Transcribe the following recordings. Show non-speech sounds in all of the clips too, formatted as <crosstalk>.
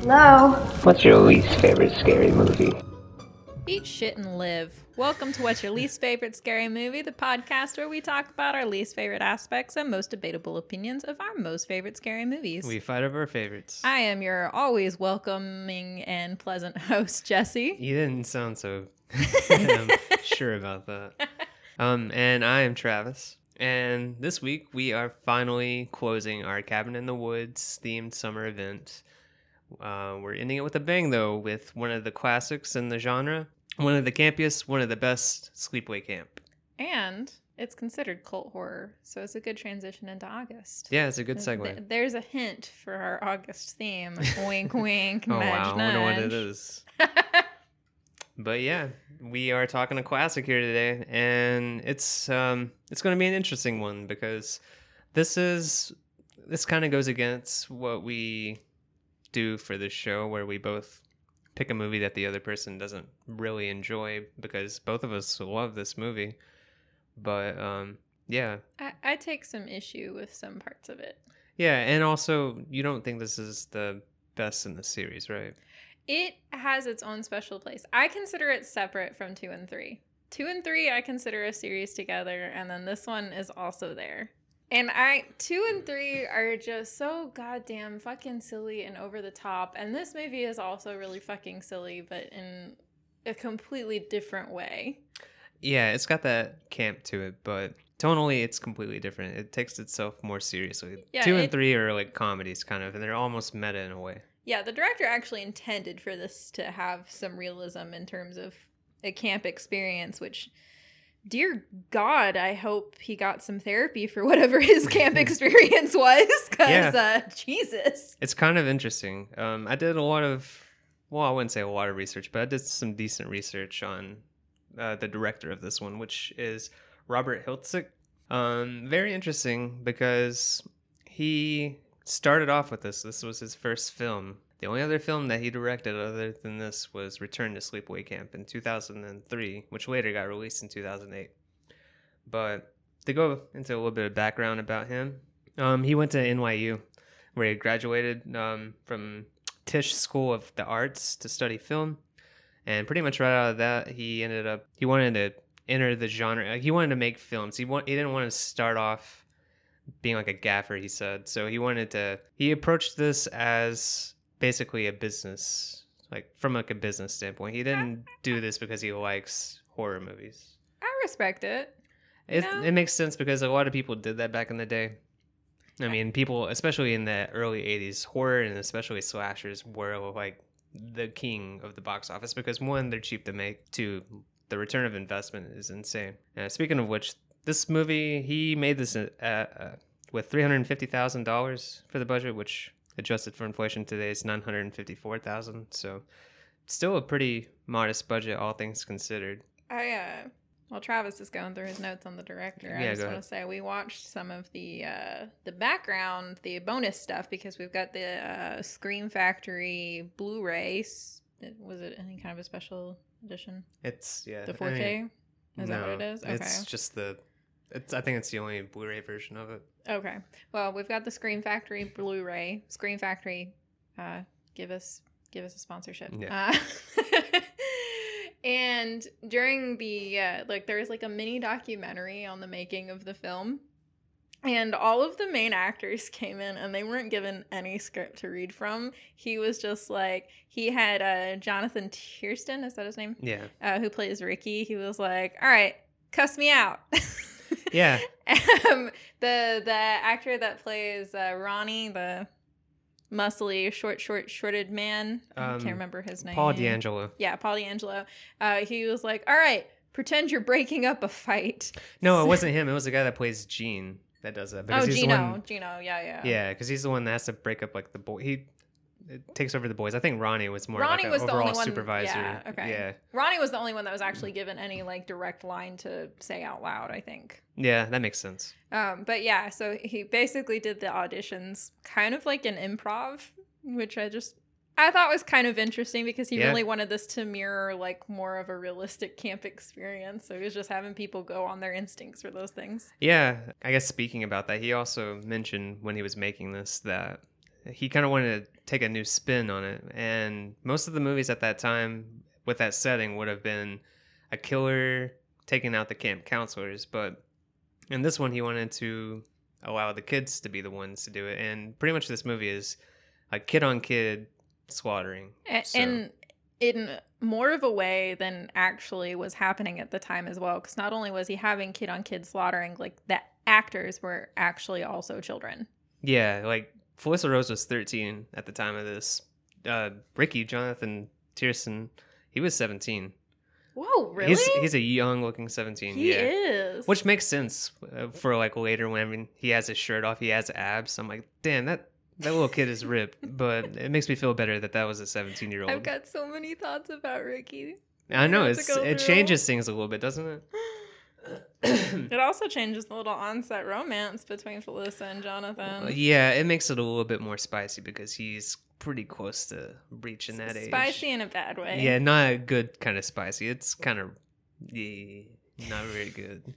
Hello? What's your least favorite scary movie? Eat shit and live. Welcome to What's Your Least Favorite Scary Movie, the podcast where we talk about our least favorite aspects and most debatable opinions of our most favorite scary movies. We fight over our favorites. I am your always welcoming and pleasant <laughs> host, Jesse. you didn't sound so <laughs> <laughs> um, sure about that. Um, and I am Travis. And this week we are finally closing our Cabin in the Woods themed summer event. Uh, we're ending it with a bang, though, with one of the classics in the genre, one of the campiest, one of the best sleepaway camp. And it's considered cult horror, so it's a good transition into August. Yeah, it's a good segue. There's a hint for our August theme. <laughs> wink, wink, Oh nudge, wow, I wonder what it nudge. is. <laughs> But yeah, we are talking a classic here today, and it's um it's going to be an interesting one because this is this kind of goes against what we do for this show, where we both pick a movie that the other person doesn't really enjoy because both of us love this movie. But um yeah, I, I take some issue with some parts of it. yeah, and also you don't think this is the best in the series, right? It has its own special place. I consider it separate from two and three. Two and three, I consider a series together, and then this one is also there. And I, two and three are just so goddamn fucking silly and over the top. And this movie is also really fucking silly, but in a completely different way. Yeah, it's got that camp to it, but tonally it's completely different. It takes itself more seriously. Yeah, Two and three are like comedies, kind of, and they're almost meta in a way. Yeah, the director actually intended for this to have some realism in terms of a camp experience, which, dear God, I hope he got some therapy for <laughs> whatever his camp <laughs> experience was. Because, Yeah. uh, Jesus. It's kind of interesting. Um, I did a lot of, well, I wouldn't say a lot of research, but I did some decent research on uh, the director of this one, which is Robert Hiltzik. Um, very interesting because he started off with this. This was his first film. The only other film that he directed other than this was Return to Sleepaway Camp in 2003, which later got released in 2008. But to go into a little bit of background about him, um, he went to NYU where he graduated um, from Tisch School of the Arts to study film. And pretty much right out of that, he ended up, he wanted to enter the genre. He wanted to make films. He, want, he didn't want to start off being like a gaffer, he said. So he wanted to, he approached this as basically a business, like from like a business standpoint. He didn't do this because he likes horror movies. I respect it. It, No. it makes sense because a lot of people did that back in the day. I mean, people, especially in the early 80s, horror and especially slashers were like the king of the box office because one, they're cheap to make, two, the return of investment is insane. Uh, speaking of which, this movie, he made this uh, uh, with $350,000 for the budget, which adjusted for inflation today is 954000 So still a pretty modest budget, all things considered. I, uh, while Travis is going through his notes on the director, Yeah, I just want to say we watched some of the uh, the background, the bonus stuff because we've got the uh, Scream Factory Blu-ray. Was it any kind of a special edition? It's, yeah. The 4K? mean, Is that what it No. Okay. It's just the. It's. I think it's the only Blu-ray version of it. Okay. Well, we've got the Scream Factory Blu-ray. Scream Factory, uh, give us give us a sponsorship. Yeah. Uh, <laughs> and during the uh, like, there was like a mini documentary on the making of the film. And all of the main actors <laughs> came in and they weren't given any script to read from. He was just like, he had uh, Jonathan Tiersten, is that his name? Yeah. Uh, who plays Ricky. He was like, all right, cuss me out. <laughs> Yeah. <laughs> um, the the actor that plays uh, Ronnie, the muscly, short, short, shorted man. I Um, can't remember his name. Paul D'Angelo. Yeah, Paul D'Angelo. Uh, he was like, "All right, pretend you're breaking up a fight." No, it <laughs> wasn't him. It was the guy that plays Gene that does that. Oh, he's the Gino. one- Gino. Yeah, yeah. yeah, because he's the one that has to break up like the boy. He it takes over the boys. I think Ronnie was more Ronnie like was the overall only one. supervisor. Yeah. Okay. Yeah. Ronnie was the only one that was actually given any like direct line to say out loud. I think. Yeah, that makes sense. Um, but yeah, so he basically did the auditions kind of like an improv, which I just I thought was kind of interesting because he Yeah. really wanted this to mirror like more of a realistic camp experience. So he was just having people go on their instincts for those things. Yeah, I guess speaking about that, he also mentioned when he was making this that he kind of wanted to take a new spin on it. And most of the movies at that time with that setting would have been a killer taking out the camp counselors. But in this one, he wanted to allow the kids to be the ones to do it. And pretty much this movie is a kid on kid slaughtering. A- So- And in more of a way than actually was happening at the time as well. Because not only was he having kid on kid slaughtering, like the actors were actually also children. Yeah, like Felissa Rose was 13 at the time of this. Uh, Ricky Jonathan Tiersten, he was 17. Whoa, really? He's he's a young looking 17. he yeah. is. Which makes sense uh, for like later when he has his shirt off, he has abs. I'm like, damn, that that little kid is ripped. <laughs> But it makes me feel better that that was a 17 year old. I've got so many thoughts about Ricky. I know it's it changes things a little bit, doesn't it? <laughs> <clears throat> It also changes the little onset romance between Felissa and Jonathan. yeah, it makes it a little bit more spicy because he's pretty close to reaching that age. Spicy in a bad way. Yeah, not a good kind of spicy. It's kind of yeah, not very good.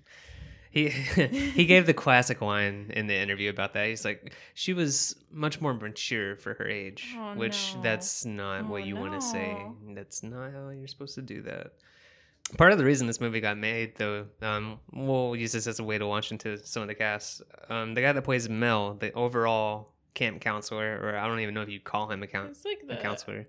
He <laughs> he gave the classic line in the interview about that. He's like, she was much more mature for her age, Oh, which no. that's not what Oh, you want to say. That's not how you're supposed to do that. Part of the reason this movie got made, though, um, we'll use this as a way to launch into some of the cast. Um, the guy that plays Mel, the overall camp counselor, or I don't even know if you call him a, count- It's like a the counselor,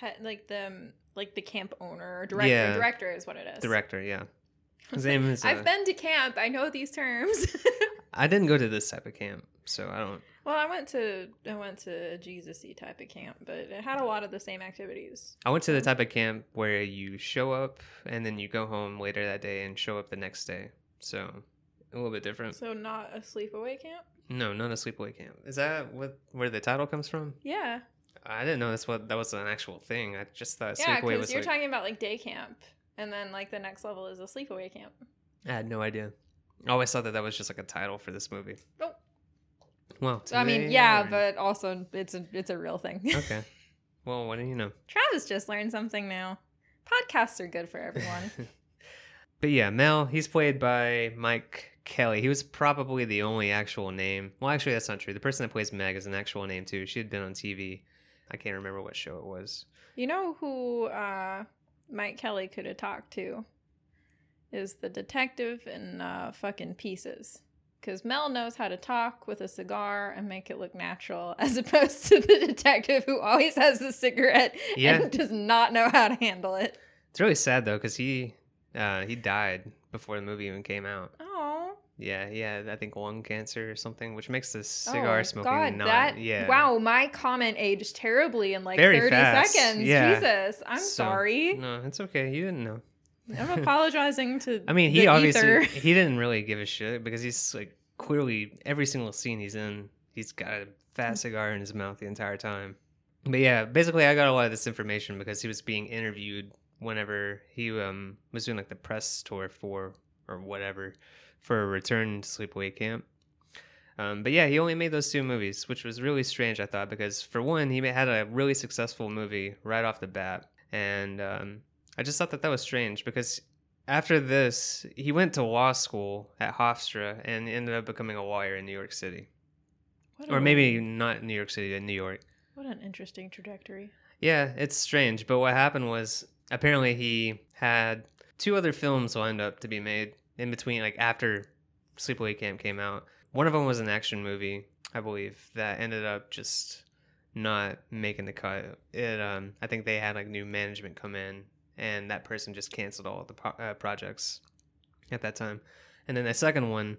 he- like the um, like the camp owner director. Yeah. Director is what it is. director. Yeah, <laughs> his name is. Uh, I've been to camp. I know these terms. <laughs> I didn't go to this type of camp, so I don't. Well, I went to I went to a Jesus-y type of camp, but it had a lot of the same activities. I went to the um, type of camp where you show up and then you go home later that day and show up the next day. So a little bit different. So not a sleepaway camp. No, not a sleepaway camp. Is that what where the title comes from? Yeah, I didn't know that's what that was an actual thing. I just thought sleepaway was yeah, because you're like. talking about like day camp, and then like the next level is a sleepaway camp. I had no idea. I always thought that that was just like a title for this movie. Nope. Well, So, I mean, yeah, learned. but also it's a it's a real thing. okay. <laughs> Well, what do you know? Travis just learned something now. Podcasts are good for everyone. <laughs> but yeah, Mel, he's played by Mike Kelly. He was probably the only actual name. Well, actually, that's not true. The person that plays Meg is an actual name too. She had been on TV. I can't remember what show it was. you know who uh, Mike Kelly could have talked to is the detective in uh, fucking Pieces. Because Mel knows how to talk with a cigar and make it look natural, <laughs> as opposed to the detective who always has the cigarette Yeah. and does not know how to handle it. It's really sad though, because he uh, he died before the movie even came out. Oh, Yeah, yeah, I think lung cancer or something, which makes this cigar oh, smoking God, not. that yeah. wow, my comment aged terribly in like Very thirty fast, seconds. yeah. Jesus, I'm So, sorry. No, it's okay. You didn't know. I'm apologizing to. I mean, he obviously ether. he didn't really give a shit because he's like clearly every single scene he's in, he's got a fat cigar in his mouth the entire time. But yeah, basically, I got a lot of this information because he was being interviewed whenever he um was doing like the press tour for or whatever for a return to sleepaway camp. Um, but yeah, he only made those two movies, which was really strange, I thought, because for one, he had a really successful movie right off the bat, and um, I just thought that that was strange because after this, he went to law school at Hofstra and ended up becoming a lawyer in New York City, What or a- maybe not New York City, in New York. What an interesting trajectory. Yeah, it's strange, but what happened was apparently he had two other films lined up to be made in between, like after Sleepaway Camp came out. One of them was an action movie, I believe, that ended up just not making the cut. It, um, I think they had like new management come in, and that person just canceled all the pro- uh, projects at that time. And then the second one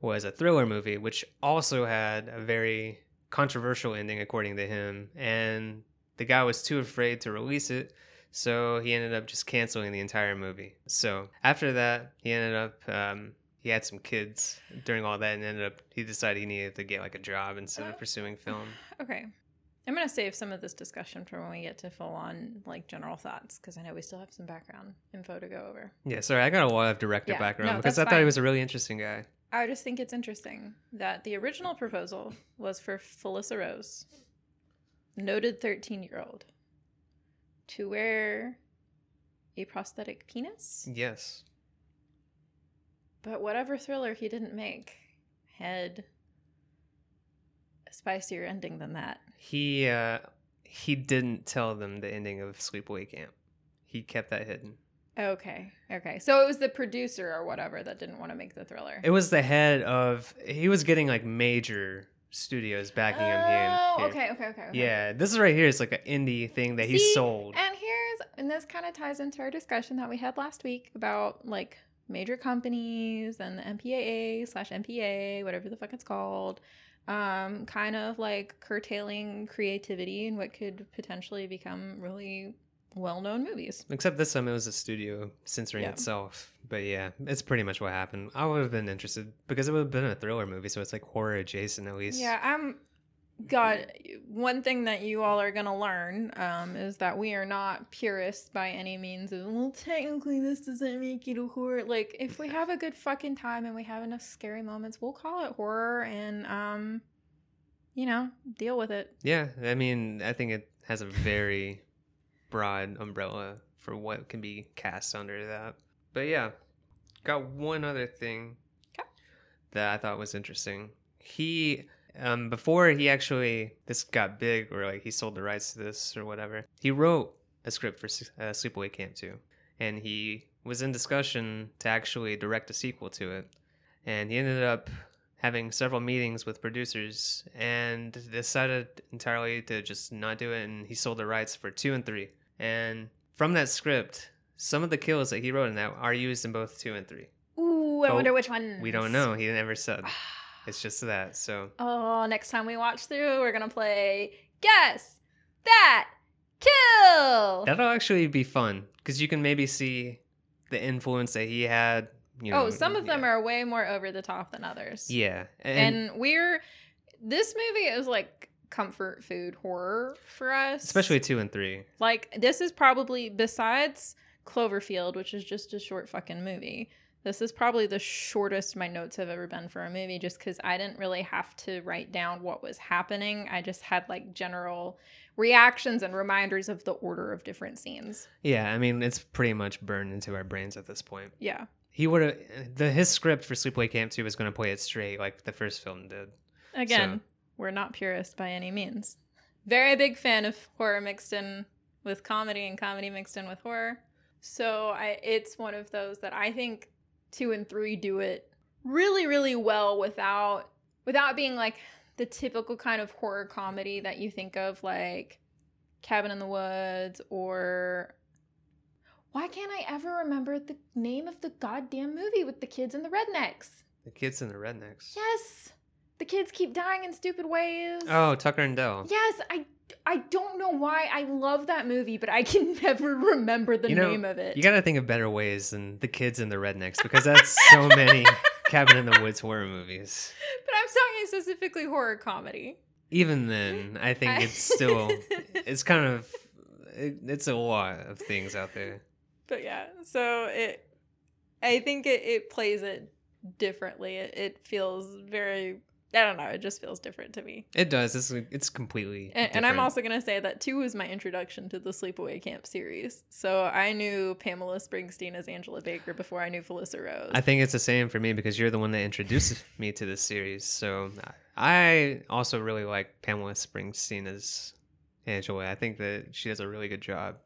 was a thriller movie, which also had a very controversial ending, according to him. And the guy was too afraid to release it, so he ended up just canceling the entire movie. So after that, he ended up. Um, he had some kids during all that, and ended up. He decided he needed to get like a job instead of pursuing film. <laughs> Okay. I'm going to save some of this discussion for when we get to full on like general thoughts because I know we still have some background info to go over. Yeah, sorry, I got a lot of director Yeah, background no, because I thought he was a really interesting guy. I just think it's interesting that the original proposal was for Felissa Rose, noted 13 year old, to wear a prosthetic penis. Yes. But whatever thriller he didn't make had a spicier ending than that. He uh he didn't tell them the ending of Sleepaway Camp. He kept that hidden. Okay. Okay. So it was the producer or whatever that didn't want to make the thriller. It was the head of he was getting like major studios backing him here. Oh, here. okay, okay, okay, okay. Yeah, this is right here. It's like an indie thing that he sold. And here's and this kind of ties into our discussion that we had last week about like major companies and the MPAA slash MPA, whatever the fuck it's called, um, kind of like curtailing creativity and what could potentially become really well-known movies. Except this time it was a studio censoring Yeah. itself. But yeah, it's pretty much what happened. I would have been interested because it would have been a thriller movie, so it's like horror adjacent at least. Yeah, I'm. God, one thing that you all are gonna learn um, is that we are not purists by any means. Of well, technically, this doesn't make it a horror. Like, if we have a good fucking time and we have enough scary moments, we'll call it horror and, um, you know, deal with it. Yeah, I mean, I think it has a very broad umbrella for what can be cast under that. But yeah, got one other thing that I thought was interesting. He, um, before he actually this got big or like he sold the rights to this or whatever, he wrote a script for uh, Sleepaway Camp 2, and he was in discussion to actually direct a sequel to it, and he ended up having several meetings with producers and decided entirely to just not do it. And he sold the rights for two and three. And from that script some of the kills that he wrote in that are used in both two and three. Ooh, I Oh, wonder which one. we don't know. He never said <sighs> <sighs> <sighs> it's just that so Oh, next time we watch through, we're gonna play Guess That Kill. that'll actually be fun because you can maybe see the influence that he had you oh, know oh, some of them yeah. are way more over the top than others. yeah and, and we're this movie is like comfort food horror for us especially two and three like this is probably besides cloverfield which is just a short fucking movie this is probably the shortest my notes have ever been for a movie just because i didn't really have to write down what was happening i just had like general reactions and reminders of the order of different scenes yeah i mean it's pretty much burned into our brains at this point yeah he would have the his script for Sleepaway Camp 2 was going to play it straight like the first film did. Again, So- we're not purists by any means. Very big fan of horror mixed in with comedy and comedy mixed in with horror. So I it's one of those that I think 2 and 3 do it really really well without without being like the typical kind of horror comedy that you think of like Cabin in the Woods or why can't I ever remember the name of the goddamn movie with the kids and the rednecks? The kids and the rednecks. Yes. The kids keep dying in stupid ways. Oh, Tucker and Dale. Yes, I I don't know why I love that movie, but I can <laughs> never remember the You know, name of it. You got to think of better ways than the kids and the rednecks because that's so many <laughs> Cabin in the Woods horror movies. but I'm talking specifically horror comedy. Even then, I think it's still <laughs> it's kind of it, it's a lot of things out there. But yeah, so it I think it, it plays it differently. It, it feels very I don't know, it just feels different to me. It does. It's it's completely. And, and I'm also going to say that two was my introduction to the Sleepaway Camp series. So I knew Pamela Springsteen as Angela Baker before I knew Felissa Rose. I think it's the same for me because you're the one that introduced <laughs> me to this series. So I also really like Pamela Springsteen as Angela. I think that she does a really good job.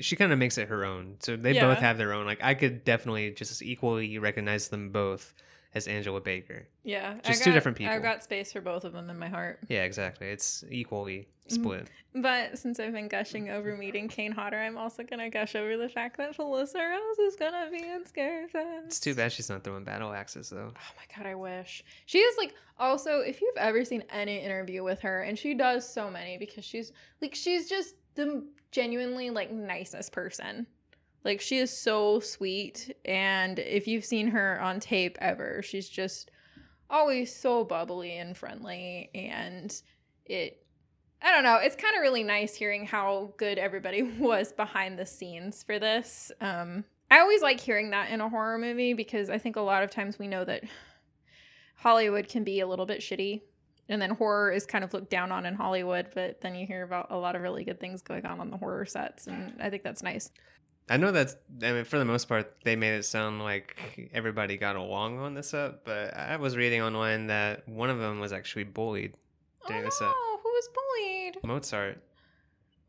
She kind of makes it her own. So they Yeah. both have their own. Like I could definitely just equally recognize them both as Angela Baker. yeah, just two different people. I've got space for both of them in my heart. Yeah, exactly. It's equally Mm-hmm. split. But since I've been gushing over meeting Kane Hodder, I'm also gonna gush over the fact that Felissa Rose is gonna be in Scarefest. It's too bad she's not throwing battle axes though. Oh my god, I wish. She is like also if you've ever seen any interview with her, and she does so many because she's like she's just the genuinely like nicest person. Like she is so sweet, and if you've seen her on tape ever, she's just always so bubbly and friendly, and it. I don't know. It's kind of really nice hearing how good everybody <laughs> was behind the scenes for this. Um, I always like hearing that in a horror movie because I think a lot of times we know that Hollywood can be a little bit shitty. And then horror is kind of looked down on in Hollywood, but then you hear about a lot of really good things going on on the horror sets, and I think that's nice. I know that's. I mean, for the most part, they made it sound like everybody got along on the set. But I was reading online that one of them was actually bullied during oh the set. no, who was bullied? Mozart.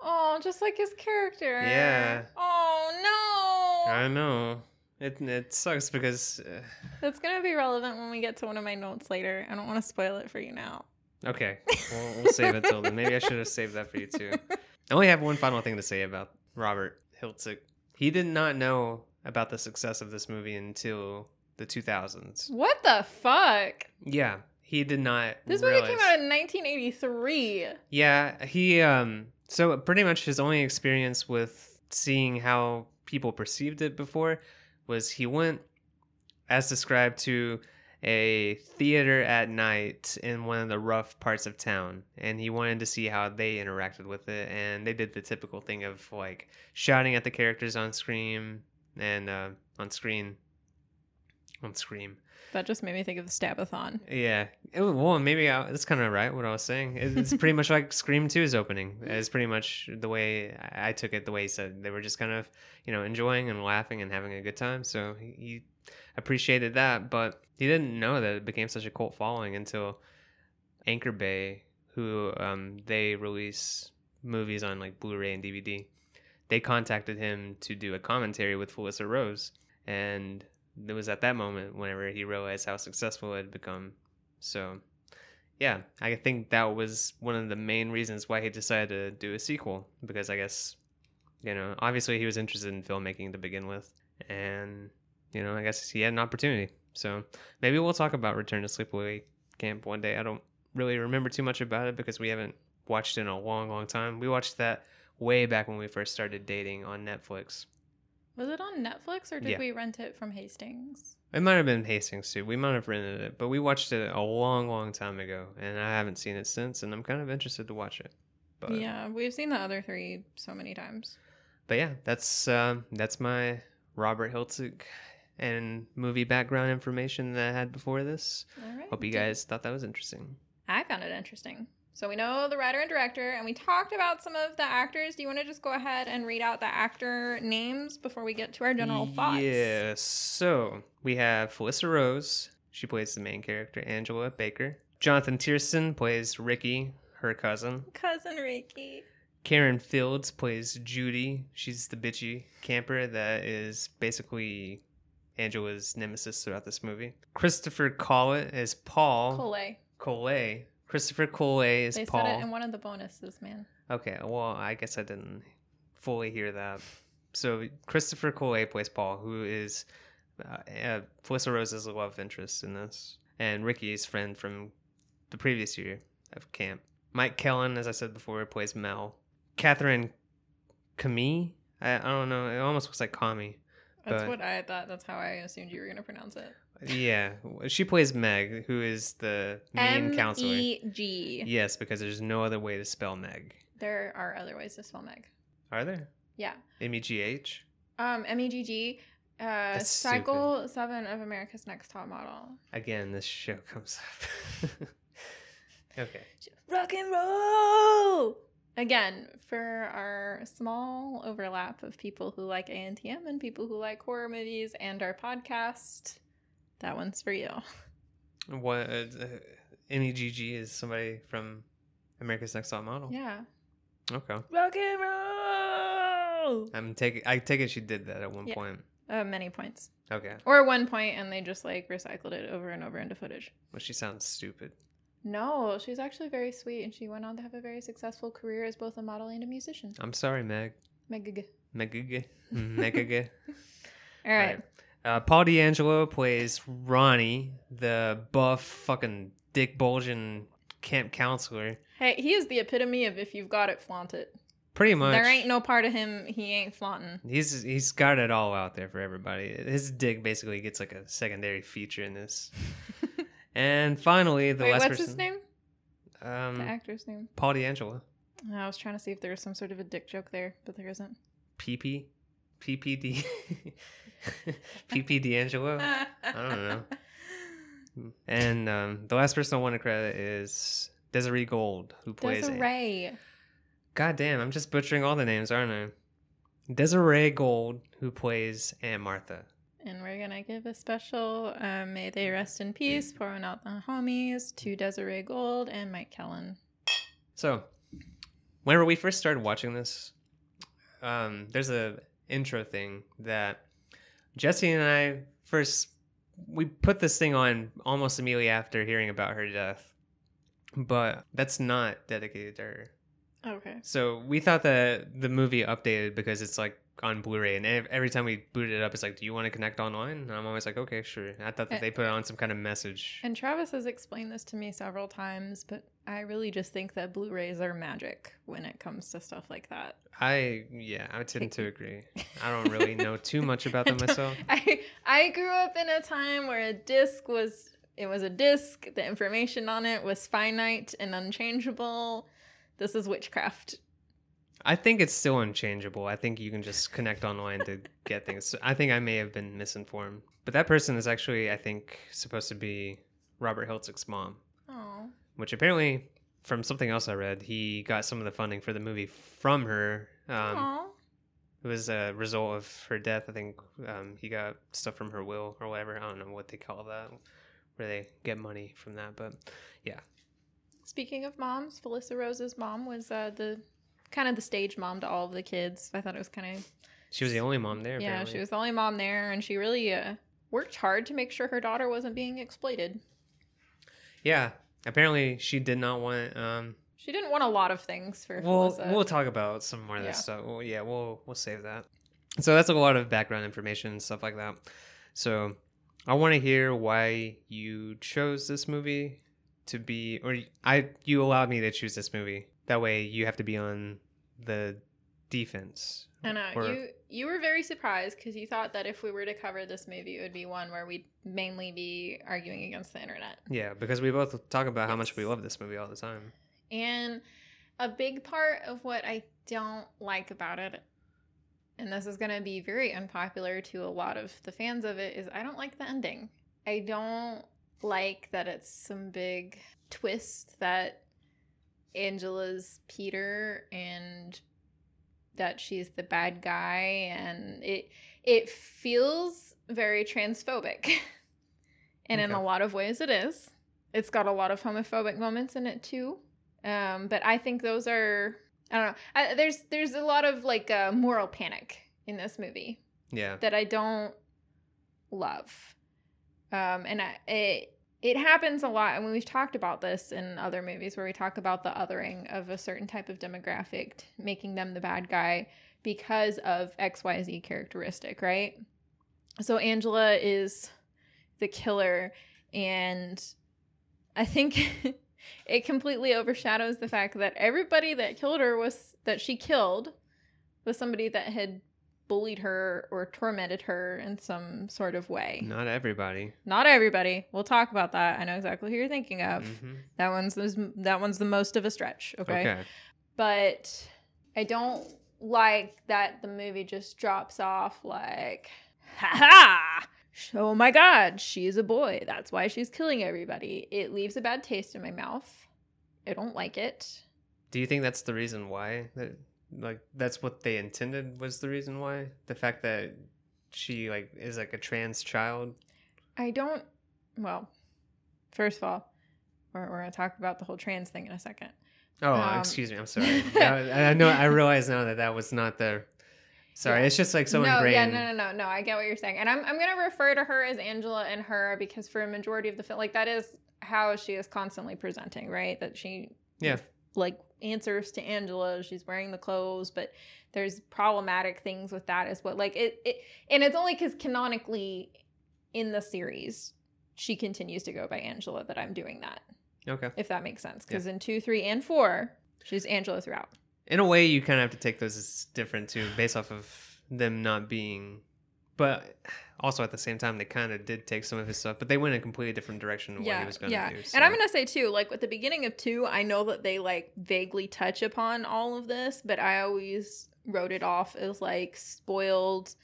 Oh, just like his character. Yeah. Oh no. I know. It it sucks because uh, That's gonna be relevant when we get to one of my notes later. I don't want to spoil it for you now. okay, we'll, we'll save it till then. Maybe I should have saved that for you too. <laughs> I only have one final thing to say about Robert Hiltzik. He did not know about the success of this movie until the 2000s. What the fuck? Yeah, he did not. This movie came out in 1983. Yeah, he um so pretty much his only experience with seeing how people perceived it before was he went as described to a theater at night in one of the rough parts of town and he wanted to see how they interacted with it and they did the typical thing of like shouting at the characters on screen and uh, on screen on screen That just made me think of the Stabathon. yeah. It, well, maybe I, that's kind of right what I was saying. It- It's pretty much like Scream 2's opening. It's pretty much the way I I took it, the way he said. They were just kind of, you know, enjoying and laughing and having a good time. So he, he appreciated that, but he didn't know that it became such a cult following until Anchor Bay, who um, they release movies on like Blu-ray and DVD. They contacted him to do a commentary with Felissa Rose, and it was at that moment whenever he realized how successful it had become. So, yeah, I think that was one of the main reasons why he decided to do a sequel because I guess, you know, obviously he was interested in filmmaking to begin with, and you know, I guess he had an opportunity. So maybe we'll talk about Return to Sleepaway Camp one day. I don't really remember too much about it because we haven't watched it in a long, long time. We watched that way back when we first started dating on Netflix. Was it on Netflix or did Yeah. we rent it from Hastings? It might have been Hastings too. We might have rented it, but we watched it a long, long time ago, and I haven't seen it since. And I'm kind of interested to watch it. But yeah, we've seen the other three so many times. but yeah, that's um, that's my Robert Hiltzik and movie background information that I had before this. All right. Hope you guys thought that was interesting. I found it interesting. So we know the writer and director, and we talked about some of the actors. Do you want to just go ahead and read out the actor names before we get to our general thoughts? Yes. So we have Felissa Rose. She plays the main character, Angela Baker. Jonathan Tiersten plays Ricky, her cousin. Cousin Ricky. Karen Fields plays Judy. She's the bitchy camper that is basically Angela's nemesis throughout this movie. Christopher Collett is Paul. Collet. Collet. Christopher Collet is They Paul. said it in one of the bonuses, man. Okay, well, I guess I didn't fully hear that. So Christopher Collet plays Paul, who is uh, uh, Felissa Rose's love interest in this, and Ricky's friend from the previous year of camp. Mike Kellin, as I said before, plays Mel. Katherine Kamhi, I, I don't know, it almost looks like Kami. That's But- what I thought. That's how I assumed you were going to pronounce it. Yeah, she plays Meg, who is the main counselor. M-E-G. Yes, because there's no other way to spell Meg. There are other ways to spell Meg. Are there? Yeah. M E G H? Um, M-E-G-G. Uh, That's cycle seven of America's Next Top Model. Again, this show comes up. <laughs> okay. Rock and roll. Again, for our small overlap of people who like ANTM and people who like horror movies and our podcast, that one's for you. What uh, MEGG is somebody from America's Next Top Model. Yeah. Okay. Rock and roll. I'm taking. I take it she did that at one Yeah. point. Uh, many points, Okay. or one point, and they just like recycled it over and over into footage. Well, she sounds stupid. No, she's actually very sweet, and she went on to have a very successful career as both a model and a musician. I'm sorry, Meg. Meg. Megg. <laughs> Megg. All right. Uh, Paul D'Angelo plays Ronnie, the buff fucking dick bulging camp counselor. Hey, he is the epitome of if you've got it, flaunt it. Pretty much. There ain't no part of him he ain't flaunting. He's he's got it all out there for everybody. His dick basically gets like a secondary feature in this. <laughs> and finally, the Wait, last what's person, his name? Um, the actor's name. Paul D'Angelo. I was trying to see if there was some sort of a dick joke there, but there isn't. PP, PPD, PP D'Angelo. I don't know. <laughs> And um, the last person I want to credit is Desiree Gold, who plays. Desiree. God damn, I'm just butchering all the names, aren't I? Desiree Gold, who plays Aunt Martha. And we're gonna give a special uh, may they rest in peace, pouring out the homies to Desiree Gold and Mike Kellin. So, whenever we first started watching this, um, there's a intro thing that Jesse and I first we put this thing on almost immediately after hearing about her death, but that's not dedicated to her. Okay. So we thought that the movie updated because it's like on Blu-ray, and every time we boot it up, it's like, "Do you want to connect online?" And I'm always like, "Okay, sure." I thought that Uh, they put on some kind of message. And Travis has explained this to me several times, but I really just think that Blu-rays are magic when it comes to stuff like that. I yeah, I tend to <laughs> agree. I don't really know too much <laughs> about them myself. <laughs> I I grew up in a time where a disc was it was a disc. The information on it was finite and unchangeable. This is witchcraft. I think it's still unchangeable. I think you can just connect online to get things. I think I may have been misinformed, but that person is actually, I think, supposed to be Robert Hiltzik's mom, Oh. which apparently, from something else I read, he got some of the funding for the movie from her. Um, Aw. it was a result of her death. I think um, he got stuff from her will or whatever. I don't know what they call that, where they get money from that. But Speaking of moms, Felissa Rose's mom was uh, the kind of the stage mom to all of the kids. I thought it was kind of she was the only mom there. yeah. apparently. She was the only mom there, and she really uh, worked hard to make sure her daughter wasn't being exploited. Yeah, apparently she did not want. Um, She didn't want a lot of things for we'll Felissa. we'll talk about some more of this Yeah. stuff. Well, yeah, we'll we'll save that. So that's a lot of background information and stuff like that. So I want to hear why you chose this movie to be, or I you allowed me to choose this movie. That way you have to be on the defense. I know Or- you you were very surprised because you thought that if we were to cover this movie, it would be one where we'd mainly be arguing against the internet. Yeah, because we both talk about how much we love this movie all the time. And a big part of what I don't like about it, and this is going to be very unpopular to a lot of the fans of it, is I don't like the ending. I don't like that it's some big twist that Angela's Peter and that she's the bad guy and it it feels very transphobic. <laughs> and in a lot of ways it is. It's got a lot of homophobic moments in it too. Um, but I think those are I don't know. I, there's there's a lot of like uh, moral panic in this movie Yeah, that I don't love. Um, and I, it it happens a lot, I and we've talked about this in other movies where we talk about the othering of a certain type of demographic, making them the bad guy because of X Y Z characteristic, right? So Angela is the killer, and I think <laughs> it completely overshadows the fact that everybody that killed her was that she killed was somebody that had bullied her or tormented her in some sort of way. not everybody. Not everybody. We'll talk about that. I know exactly who you're thinking of. Mhm. That one's the, that one's the most of a stretch. Okay? okay. but I don't like that the movie just drops off like, ha ha! Oh my god, she's a boy. That's why she's killing everybody. It leaves a bad taste in my mouth. I don't like it. Do you think that's the reason why? That like that's what they intended was the reason why? The fact that she like is like a trans child. I don't. Well, first of all, we're, we're going to talk about the whole trans thing in a second. Oh, Um, excuse me. I'm <laughs> sorry. I, I know. I realize now that that was not the. Sorry, Yeah. it's just like so no, ingrained. yeah, no, no, no, no. I get what you're saying, and I'm I'm gonna refer to her as Angela and her because for a majority of the film, like that is how she is constantly presenting, right? That she, Yeah. like answers to Angela. She's wearing the clothes, but there's problematic things with that as well. Like it, it and it's only because canonically in the series she continues to go by Angela that I'm doing that. Okay. If that makes sense, because in two, three, and four, she's Angela throughout. In a way, you kind of have to take those as different too, based off of them not being. But also at the same time, they kind of did take some of his stuff, but they went in a completely different direction than what he was going to yeah. do. And I'm gonna say too, like with the beginning of two, I know that they like vaguely touch upon all of this, but I always wrote it off as like spoiled,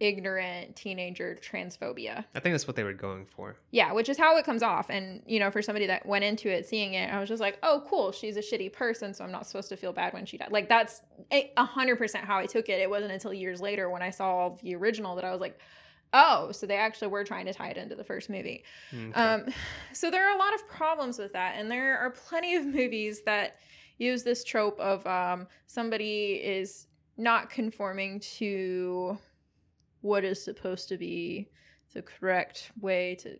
ignorant teenager transphobia. I think that's what they were going for. Yeah, which is how it comes off. And you know, for somebody that went into it seeing it, I was just like, oh, cool, she's a shitty person, so I'm not supposed to feel bad when she died. Like that's a a hundred percent how I took it. It wasn't until years later when I saw the original that I was like. Oh, so they actually were trying to tie it into the first movie. Okay. Um, so there are a lot of problems with that, and there are plenty of movies that use this trope of um, somebody is not conforming to what is supposed to be the correct way to.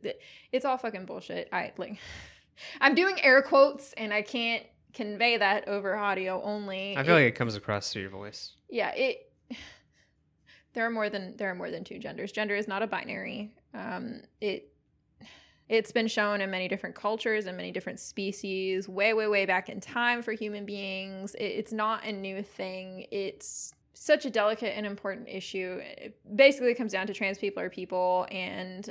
It's all fucking bullshit. I like. <laughs> I'm doing air quotes and I can't convey that over audio only. I feel It- like it comes across through your voice. yeah it there are more than there are more than two genders. Gender is not a binary. Um it it's been shown in many different cultures and many different species way way way back in time for human beings. It, it's not a new thing. It's such a delicate and important issue. It basically comes down to trans people are people and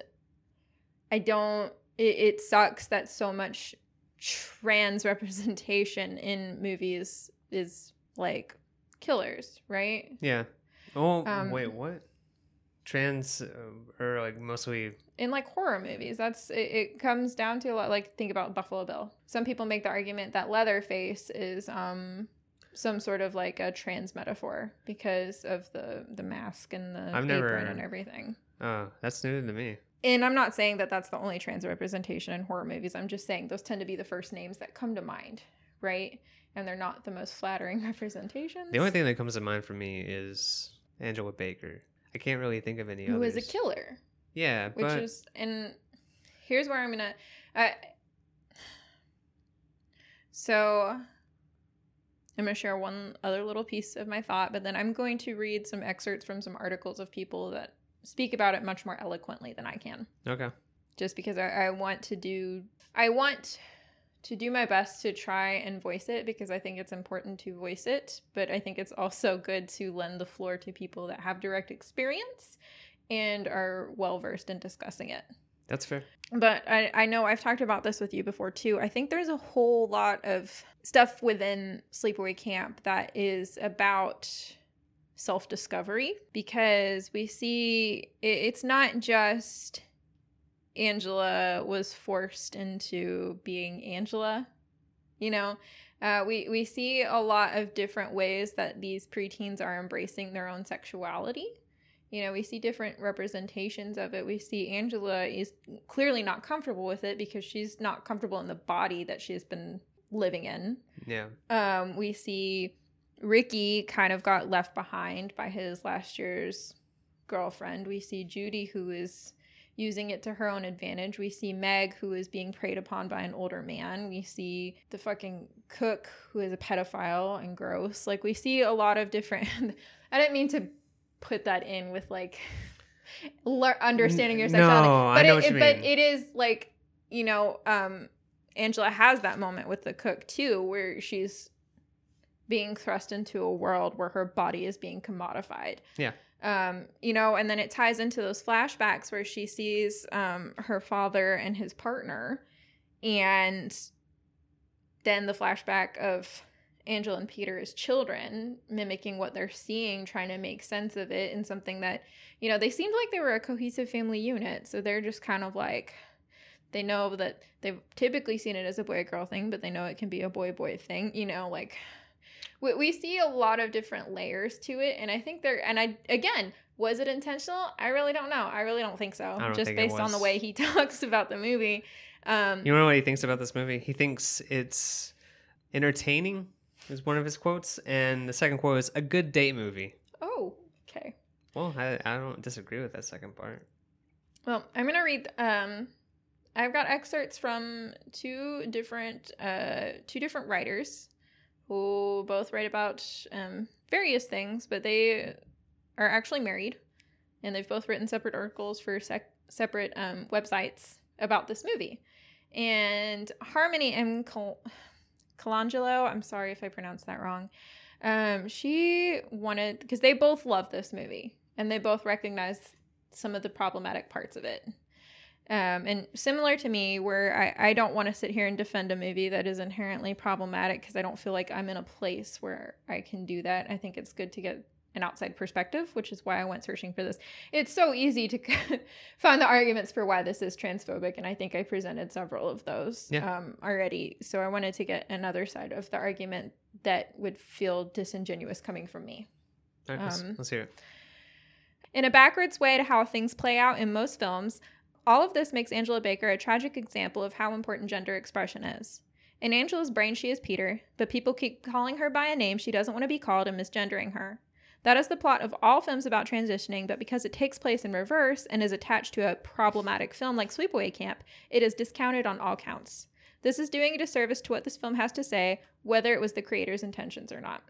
i don't it, it sucks that so much trans <laughs> representation in movies is like killers, right? Yeah. Oh Um, wait, what? Trans uh, or like mostly In like horror movies, that's it, it comes down to a lot like think about Buffalo Bill. Some people make the argument that Leatherface is um some sort of like a trans metaphor because of the the mask and the I've apron never- and everything. oh, that's new to me. And I'm not saying that that's the only trans representation in horror movies. I'm just saying those tend to be the first names that come to mind, right? And they're not the most flattering <laughs> representations. The only thing that comes to mind for me is Angela Baker. I can't really think of any who others. is a killer. Yeah, which but is and here's where i'm gonna uh, so i'm gonna share one other little piece of my thought but then i'm going to read some excerpts from some articles of people that speak about it much more eloquently than i can okay. just because I, I want to do i want to do my best to try and voice it because i think it's important to voice it but i think it's also good to lend the floor to people that have direct experience and are well versed in discussing it That's fair. but I, I know I've talked about this with you before too. I think there's a whole lot of stuff within Sleepaway Camp that is about self discovery because we see it, it's not just Angela was forced into being Angela, you know. Uh, we we see a lot of different ways that these preteens are embracing their own sexuality you know we see different representations of it we see angela is clearly not comfortable with it because she's not comfortable in the body that she's been living in Yeah. um, we see ricky kind of got left behind by his last year's girlfriend we see judy who is using it to her own advantage. We see meg who is being preyed upon by an older man. We see the fucking cook who is a pedophile and gross. Like we see a lot of different <laughs> i didn't mean to put that in with like understanding your sexuality no, I but know it, what you it- but it is like you know um angela has that moment with the cook too where she's being thrust into a world where her body is being commodified. Yeah. Um you know and then it ties into those flashbacks where she sees um her father and his partner and then the flashback of Angela and Peter as children, mimicking what they're seeing, trying to make sense of it, and something that, you know, they seemed like they were a cohesive family unit. So they're just kind of like, they know that they've typically seen it as a boy girl thing, but they know it can be a boy boy thing, you know, like. We, we see a lot of different layers to it, and I think they're, and I, again, was it intentional? I really don't know. I really don't think so. don't just think based on the way he <laughs> talks about the movie. Um, You know what he thinks about this movie? He thinks it's entertaining, is one of his quotes. And the second quote is a good date movie. oh, okay. Well, I, I don't disagree with that second part. Well, I'm gonna read. Um, I've got excerpts from two different, uh, two different writers who both write about um, various things, but they are actually married, and they've both written separate articles for sec- separate um, websites about this movie. And Harmony M. Col- Colangelo, I'm sorry if I pronounced that wrong. Um, she wanted because they both love this movie and they both recognize some of the problematic parts of it. Um, and similar to me, where I, I don't want to sit here and defend a movie that is inherently problematic because I don't feel like I'm in a place where I can do that. I think it's good to get an outside perspective, which is why I went searching for this. It's so easy to <laughs> find the arguments for why this is transphobic, and I think I presented several of those Yeah. um, already. So I wanted to get another side of the argument that would feel disingenuous coming from me. All right, let's, Um, let's hear it. In a backwards way to how things play out in most films, all of this makes Angela Baker a tragic example of how important gender expression is. In Angela's brain, she is Peter, but people keep calling her by a name she doesn't want to be called and misgendering her. That is the plot of all films about transitioning, but because it takes place in reverse and is attached to a problematic film like Sleepaway Camp, it is discounted on all counts. This is doing a disservice to what this film has to say, whether it was the creator's intentions or not.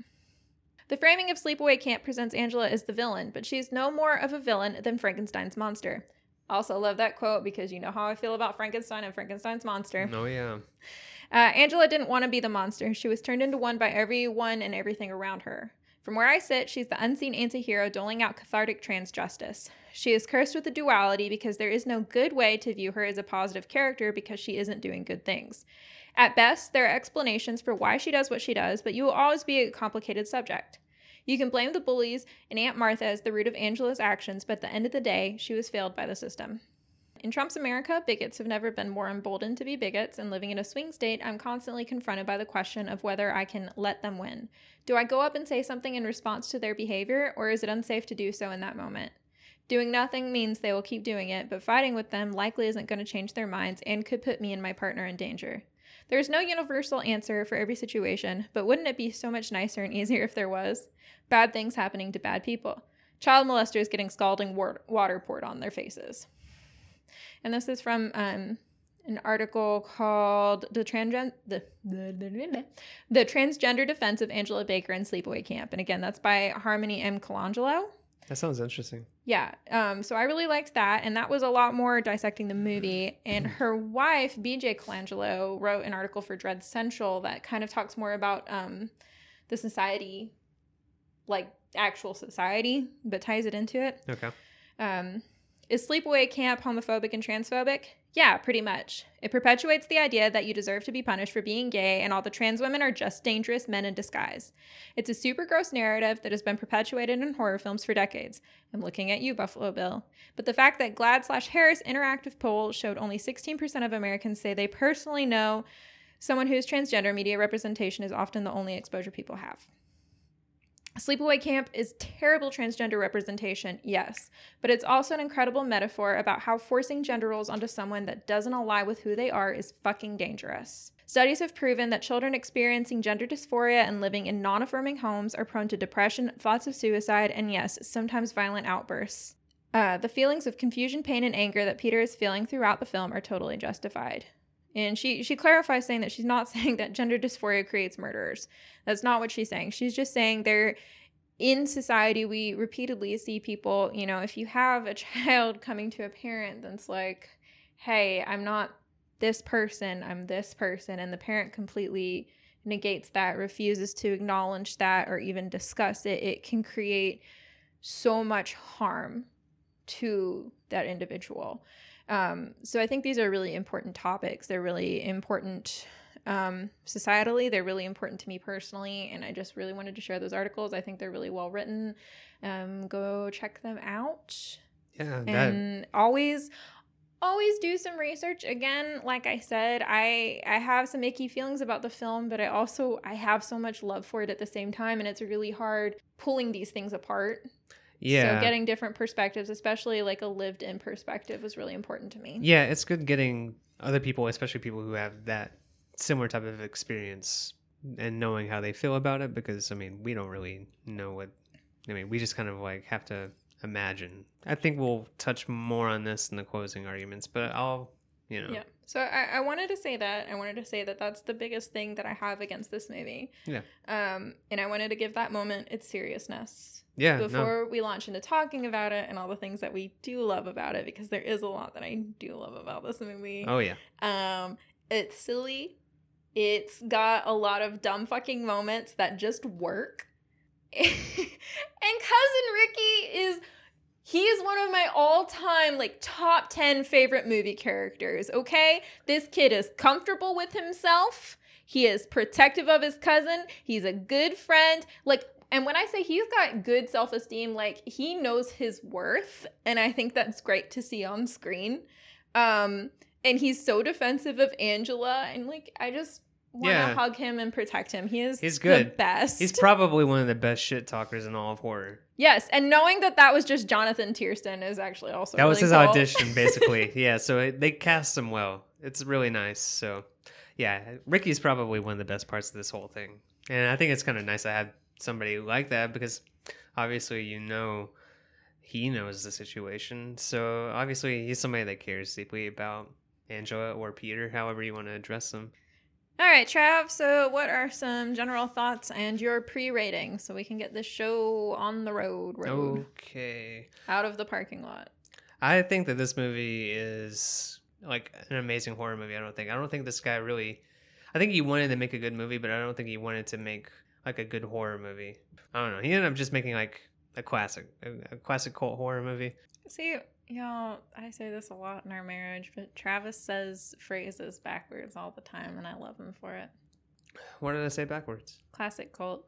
The framing of Sleepaway Camp presents Angela as the villain, but she is no more of a villain than Frankenstein's monster. Also, love that quote because you know how I feel about Frankenstein and Frankenstein's monster. Oh yeah. Uh, Angela didn't want to be the monster. She was turned into one by everyone and everything around her. From where I sit, she's the unseen anti hero doling out cathartic trans justice. She is cursed with a duality because there is no good way to view her as a positive character because she isn't doing good things. At best, there are explanations for why she does what she does, but you will always be a complicated subject. You can blame the bullies and Aunt Martha as the root of Angela's actions, but at the end of the day, she was failed by the system. In Trump's America, bigots have never been more emboldened to be bigots, and living in a swing state, I'm constantly confronted by the question of whether I can let them win. Do I go up and say something in response to their behavior, or is it unsafe to do so in that moment? Doing nothing means they will keep doing it, but fighting with them likely isn't going to change their minds and could put me and my partner in danger. There is no universal answer for every situation, but wouldn't it be so much nicer and easier if there was? Bad things happening to bad people. Child molesters getting scalding water poured on their faces. And this is from um, an article called the, Transgen- the, the, the Transgender Defense of Angela Baker in Sleepaway Camp. And again, that's by Harmony M. Colangelo. That sounds interesting. Yeah. Um, so I really liked that. And that was a lot more dissecting the movie. And her wife, BJ Colangelo, wrote an article for Dread Central that kind of talks more about um, the society like actual society, but ties it into it. Okay. Um, is sleepaway camp homophobic and transphobic? Yeah, pretty much. It perpetuates the idea that you deserve to be punished for being gay and all the trans women are just dangerous men in disguise. It's a super gross narrative that has been perpetuated in horror films for decades. I'm looking at you, Buffalo Bill. But the fact that GLAAD slash Harris interactive poll showed only 16% of Americans say they personally know someone whose transgender media representation is often the only exposure people have. Sleepaway Camp is terrible transgender representation, yes, but it's also an incredible metaphor about how forcing gender roles onto someone that doesn't align with who they are is fucking dangerous. Studies have proven that children experiencing gender dysphoria and living in non affirming homes are prone to depression, thoughts of suicide, and yes, sometimes violent outbursts. Uh, the feelings of confusion, pain, and anger that Peter is feeling throughout the film are totally justified. And she she clarifies saying that she's not <laughs> saying that gender dysphoria creates murderers. That's not what she's saying. She's just saying there in society we repeatedly see people, you know, if you have a <laughs> child coming to a parent that's like, "Hey, I'm not this person, I'm this person." And the parent completely negates that, refuses to acknowledge that or even discuss it. It can create so much harm to that individual. Um, so I think these are really important topics. They're really important um, societally. They're really important to me personally, and I just really wanted to share those articles. I think they're really well written. Um, go check them out. Yeah, and that... always always do some research again like i said i i have some icky feelings about the film but i also i have so much love for it at the same time and it's really hard pulling these things apart yeah. So getting different perspectives, especially like a lived in perspective, was really important to me. Yeah, it's good getting other people, especially people who have that similar type of experience and knowing how they feel about it because I mean, we don't really know what I mean, we just kind of like have to imagine. I think we'll touch more on this in the closing arguments, but I'll, you know. Yeah. So I, I wanted to say that. I wanted to say that that's the biggest thing that I have against this movie. Yeah. Um, and I wanted to give that moment its seriousness yeah before no. we launch into talking about it and all the things that we do love about it because there is a lot that I do love about this movie. Oh yeah. Um it's silly. It's got a lot of dumb fucking moments that just work. <laughs> and cousin Ricky is he is one of my all-time like top 10 favorite movie characters, okay? This kid is comfortable with himself. He is protective of his cousin. He's a good friend. Like and when I say he's got good self esteem, like he knows his worth. And I think that's great to see on screen. Um, and he's so defensive of Angela. And like, I just want to yeah. hug him and protect him. He is he's good. best. He's probably one of the best shit talkers in all of horror. Yes. And knowing that that was just Jonathan Tiersten is actually also That really was his cool. audition, <laughs> basically. yeah. So it, they cast him well. It's really nice. So yeah, Ricky's probably one of the best parts of this whole thing, and I think it's kind of nice to have somebody like that because obviously you know he knows the situation, so obviously he's somebody that cares deeply about Angela or Peter, however you want to address them. All right, Trav. So, what are some general thoughts and your pre-rating so we can get this show on the road, road Okay. out of the parking lot? I think that this movie is like an amazing horror movie. I don't think. I don't think this guy really. I think he wanted to make a good movie, but I don't think he wanted to make like a good horror movie. I don't know. He ended up just making like a classic, a, a classic cult horror movie. See, y'all, I say this a lot in our marriage, but Travis says phrases backwards all the time, and I love him for it. What did I say backwards? Classic cult.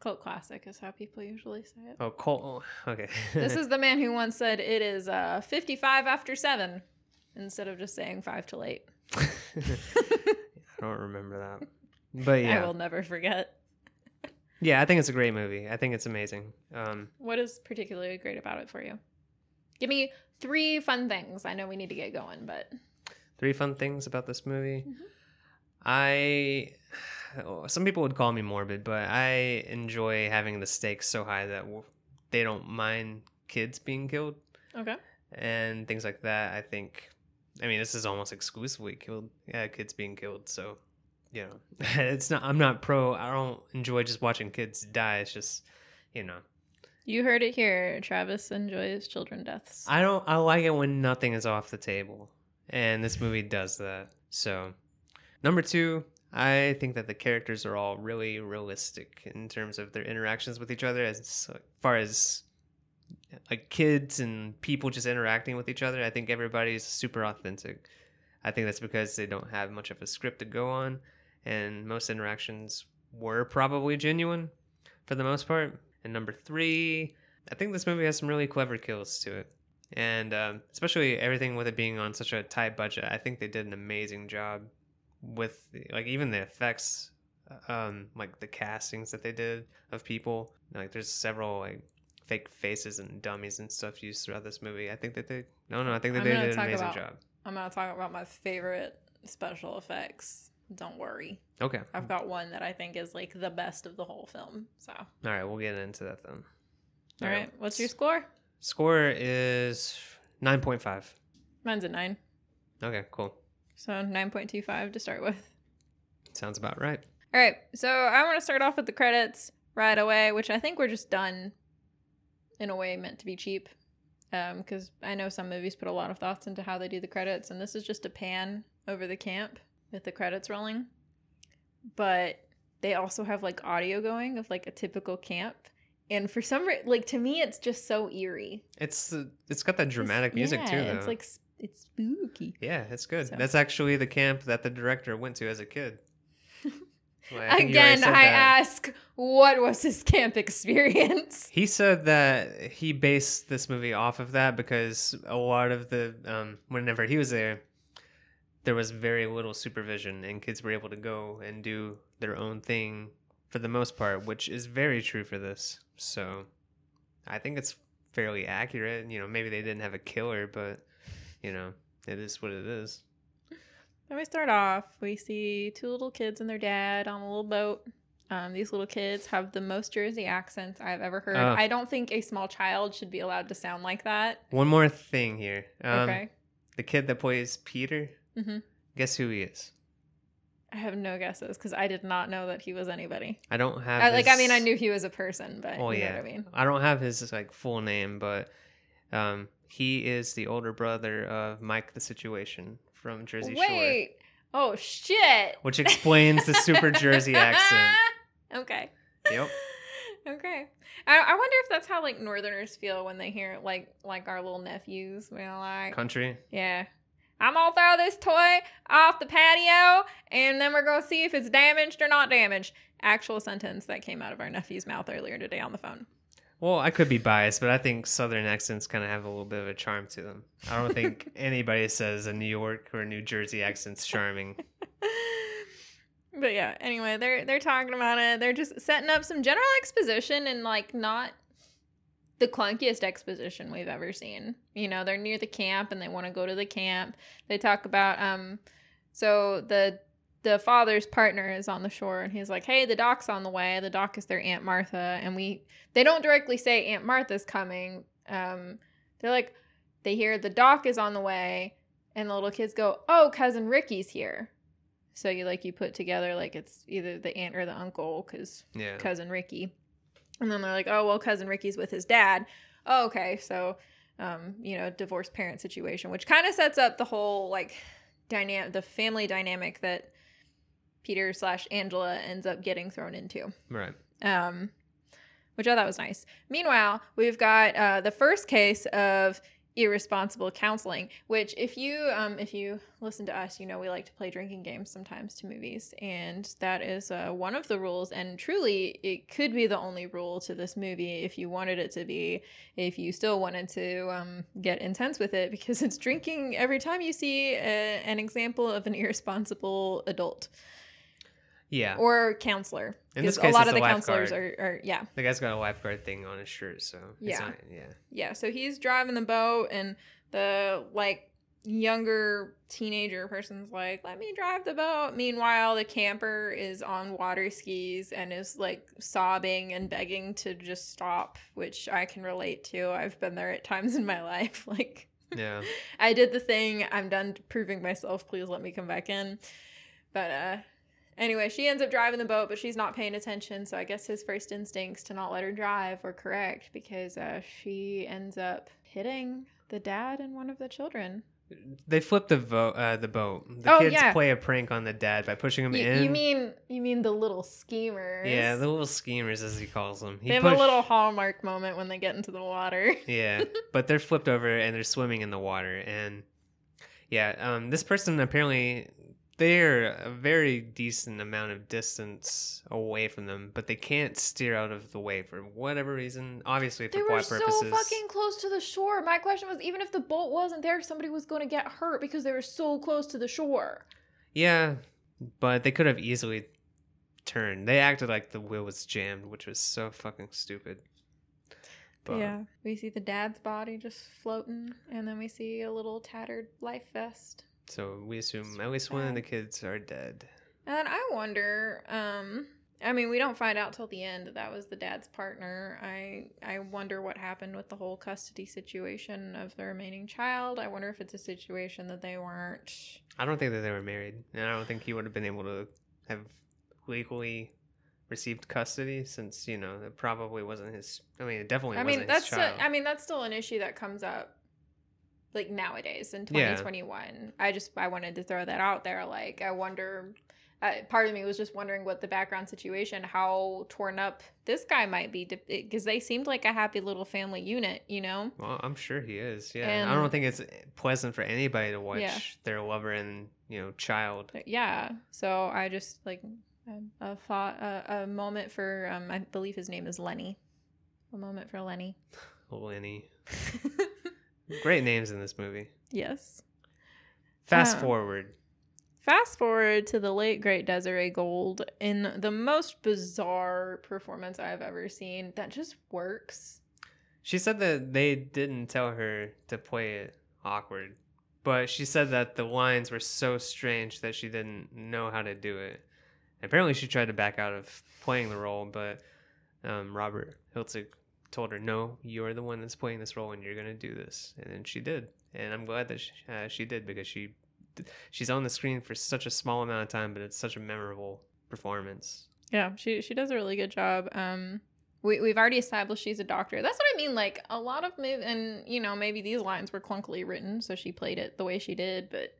Cult classic is how people usually say it. Oh, cult. oh, Okay. this is <laughs> the man who once said it is uh, 55 after 7 instead of just saying 5 till 8. <laughs> I don't remember that, but <laughs> yeah, I will never forget. yeah. I think it's a great movie. I think it's amazing. Um, What is particularly great about it for you? Give me three fun things. I know we need to get going, but three fun things about this movie. Mhm. I <sighs> some people would call me morbid, but I enjoy having the stakes so high that they don't mind kids being killed okay. and things like that. I think. I mean, this is almost exclusively killed. Yeah, kids being killed. So, you know, <laughs> it's not. I'm not pro. I don't enjoy just watching kids die. It's just, you know, You heard it here. Travis enjoys children deaths. I don't. I like it when nothing is off the table, and this movie does that. So, number two, I think that the characters are all really realistic in terms of their interactions with each other, as far as like kids and people just interacting with each other. I think everybody's super authentic. I think that's because they don't have much of a script to go on, and most interactions were probably genuine for the most part. And number three, I think this movie has some really clever kills to it. And um, especially everything with it being on such a tight budget, I think they did an amazing job with like even the effects, um, like the castings that they did of people. Like there's several like fake faces and dummies and stuff used throughout this movie. I think that they no no I think that I'm they did an amazing about- job. I'm to talk about my favorite special effects. Don't worry. Okay, I've got one that I think is like the best of the whole film. So, all all right, we'll get into that then. right. What's your score? score? Is nine point five. Mine's a 9. Okay, cool. So, 9.25 to start with. Sounds about right. All right. So, I want to start off with the credits right away, which I think we're just done in a way meant to be cheap. Um, because I know some movies put a lot of thoughts into how they do the credits, and this is just a pan over the camp with the credits rolling. But they also have like audio going of like a typical camp. And for some reason, like to me, it's just so eerie. It's the it's got that dramatic It's- music too. Though. It's like it's spooky. Yeah, it's good. So- That's actually the camp that the director went to as a kid. <laughs> Well, I think you already Again, I that. ask, what was his camp experience? He said that he based this movie off of that because a lot of the um, whenever he was there, there was very little supervision, and kids were able to go and do their own thing for the most part, which is very true for this. So, I think it's fairly accurate. You know, maybe they didn't have a killer, but you know, it is what it is. Then we start off. We see two little kids and their dad on a little boat. Um, these little kids have the most Jersey accents I've ever heard. Oh. I don't think a small child should be allowed to sound like that. One more thing here. Um, okay. The kid that plays Peter, hmm guess who he is? I have no guesses because I did not know that he was anybody. I don't have I, like, I mean, I knew he was a person, but Oh you know yeah, what I mean. I don't have his like full name, but um, he is the older brother of Mike the Situation from Jersey Shore, Wait. Oh shit. which explains the super Jersey accent. <laughs> okay. Yep. <laughs> Okay. I, I wonder if that's how like Northerners feel when they hear like like our little nephews. We're like, Country. yeah, I'm gonna throw this toy off the patio, and then we're gonna see if it's damaged or not damaged. Actual sentence that came out of our nephew's mouth earlier today on the phone. Well, I could be biased, but I think Southern accents kind of have a little bit of a charm to them. I don't think <laughs> anybody says a New York or New Jersey accent's charming. <laughs> but yeah, anyway, they're they're talking about it. They're just setting up some general exposition and like not the clunkiest exposition we've ever seen. You know, they're near the camp and they want to go to the camp. They talk about um so the the father's partner is on the shore and he's like, "Hey, the doc's on the way. The doc is their Aunt Martha." And we they don't directly say Aunt Martha's coming. Um they're like they hear the doc is on the way and the little kids go, "Oh, cousin Ricky's here." So you like you put together like it's either the aunt or the uncle cuz Yeah. cousin Ricky. And then they're like, "Oh, well, cousin Ricky's with his dad." Oh, okay. So um, you know, divorced parent situation, which kind of sets up the whole like dynamic the family dynamic that Peter slash Angela ends up getting thrown into. Right. Um, which I thought was nice. Meanwhile, we've got uh, the first case of irresponsible counseling. Which, if you um, if you listen to us, you know we like to play drinking games sometimes to movies, and that is uh, one of the rules. And truly, it could be the only rule to this movie if you wanted it to be. If you still wanted to um, get intense with it, because it's drinking every time you see a, an example of an <laughs> irresponsible adult Yeah. or counselor. In this Because a lot of the counselors are, are yeah the guy's got a lifeguard thing on his shirt, so Yeah. not, yeah. yeah. So he's driving the boat, and the like younger teenager person's like, "Let me drive the boat." Meanwhile, the camper is on water skis and is like sobbing and begging to just stop, which I can relate to. I've been there at times in my <laughs> life, like. Yeah. <laughs> I did the thing. I'm done proving myself. Please let me come back in. But uh anyway, she ends up driving the boat, but she's not paying attention. So I guess his first instincts to not let her drive were correct because uh she ends up hitting the dad and one of the children. They flip the vo- uh, the boat. The Oh, kids yeah. play a prank on the dad by pushing him You, in. you mean you mean the little schemers? yeah, the little schemers, as he calls them. He they have a little hallmark moment when they get into the water. <laughs> yeah, but they're flipped over and they're swimming in the water. And yeah, um, this person apparently they're a very decent amount of distance away from them, but they can't steer out of the way for whatever reason. Obviously, for They were so purposes. fucking close to the shore. My question was, even if the boat wasn't there, somebody was going to get hurt because they were so close to the shore. Yeah, but they could have easily turned. They acted like the wheel was jammed, which was so fucking stupid. But yeah, we see the dad's body just floating, and then we see a little tattered life vest. So we assume at least one of the kids are dead. And I wonder, um, I mean, we don't find out till the end that that was the dad's partner. I I wonder what happened with the whole custody situation of the remaining child. I wonder if it's a situation that they weren't. I don't think that they were married, and I don't think he would have been able to have legally received custody since you know it probably wasn't his. I mean, it definitely. I wasn't mean, his that's still. I mean, that's still an issue that comes up like nowadays in Yeah. 2021. I just I wanted to throw that out there. Like, I wonder. Uh, part of me was just wondering what the background situation, how torn up this guy might be, because they seemed like a happy little family unit, you know. Well, I'm sure he is. Yeah, I don't think it's pleasant for anybody to watch Yeah. their lover and you know child. Yeah. So I just like a, a thought, a, a moment for um, I believe his name is Lenny. A moment for Lenny. <laughs> Lenny. <laughs> Great names in this movie. yes. Fast Uh, forward. Fast forward to the late great Desiree Gould in the most bizarre performance I've ever seen that just works. She said that they didn't tell her to play it awkward, but she said that the lines were so strange that she didn't know how to do it. Apparently, she tried to back out of playing the role, but um, Robert Hiltzig told her, "No, you're the one that's playing this role, and you're gonna do this." And then she did, and I'm glad that she, uh, she did because she she's on the screen for such a small amount of time, but it's such a memorable performance. Yeah, she she does a really good job. Um we, we've already established she's a doctor. That's what I mean. Like a lot of movies, and you know, maybe these lines were clunkily written, so she played it the way she did. But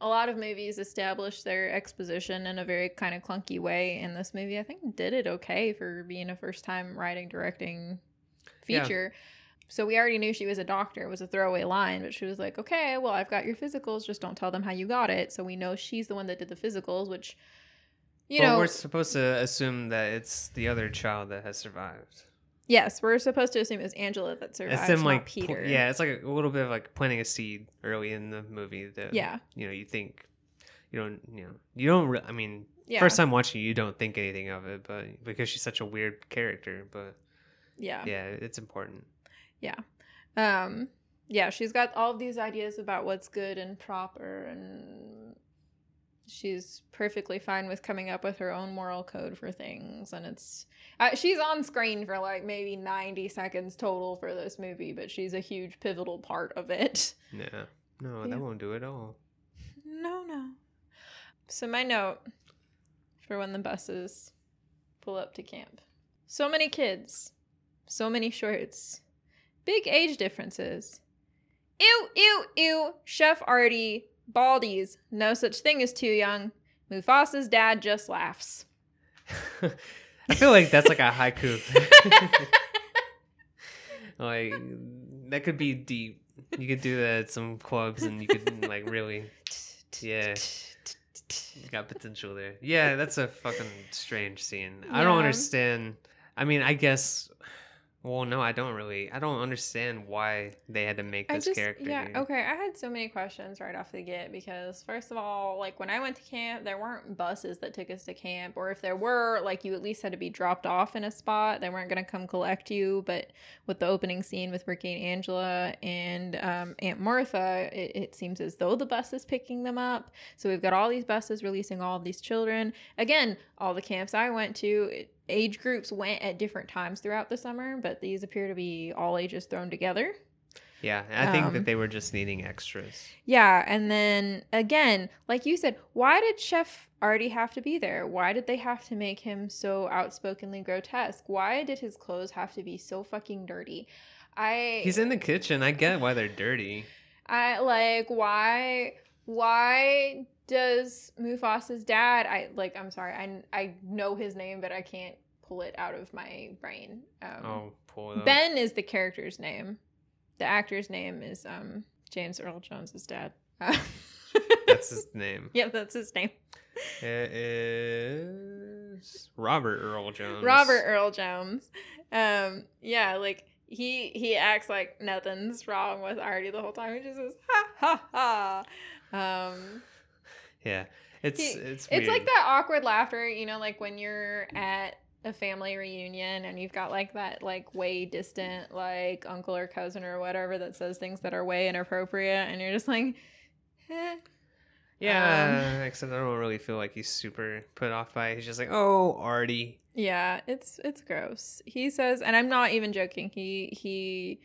a lot of movies establish their exposition in a very kind of clunky way. And this movie, I think, did it okay for being a first time writing, directing Yeah. feature. So we already knew she was a doctor. It was a throwaway line, but she was like, "Okay, well, I've got your physicals. Just don't tell them how you got it." So we know she's the one that did the physicals, which, you know, we're supposed to assume that it's the other child that has survived. Yes, we're supposed to assume it's Angela that survived, it's them like pl- Peter. yeah it's like a little bit of like planting a seed early in the movie that yeah, you know you think you don't you know you don't re- i mean yeah, first time watching you don't think anything of it but because she's such a weird character but yeah, yeah it's important Yeah. um, yeah. She's got all of these ideas about what's good and proper, and she's perfectly fine with coming up with her own moral code for things and it's uh, she's on screen for like maybe 90 seconds total for this movie but she's a huge pivotal part of it Yeah. No, Yeah. that won't do it all. no no so my note for when the buses pull up to camp so many kids so many shorts big age differences ew ew ew chef artie baldies no such thing as too young mufasa's dad just laughs <laughs> I feel like that's like a haiku. <laughs> like that could be deep. You could do that at some clubs, and you could like really, yeah, you got potential there. Yeah, that's a fucking strange scene. I don't understand. I mean, I guess. Well, no, I don't really. I don't understand why they had to make this just, character. yeah, here. okay. I had so many questions right off the get because, first of all, like when I went to camp, there weren't buses that took us to camp, or if there were, like you at least had to be dropped off in a spot. They weren't going to come collect you. But with the opening scene with Ricky and Angela and um, Aunt Martha, it, it seems as though the bus is picking them up. So we've got all these buses releasing all of these children. Again, all the camps I went to, it, age groups went at different times throughout the summer, but these appear to be all ages thrown together. Yeah, I think Um, that they were just needing extras. Yeah, and then again, like you said, why did Chef Artie have to be there? Why did they have to make him so outspokenly grotesque? Why did his clothes have to be so fucking dirty? I He's in the kitchen. I get why they're dirty. I like why why does Mufasa's dad I like I'm sorry, I I know his name but I can't pull it out of my brain. Um Oh, pull it up. Ben is the character's name. The actor's name is um James Earl Jones's dad. Uh, <laughs> That's his name. Yep, that's his name. It is Robert Earl Jones. Robert Earl Jones. Um, yeah, like he he acts like nothing's wrong with Artie the whole time. He just says ha ha ha. Um, Yeah, it's it's it's like that awkward laughter, you know, like when you're at a family reunion and you've got like that like way distant like uncle or cousin or whatever that says things that are way inappropriate, and you're just like. Eh. Yeah, <laughs> except I don't really feel like he's super put off by it. He's just like, oh, Artie. Yeah, it's it's gross. He says, and I'm not even joking. He he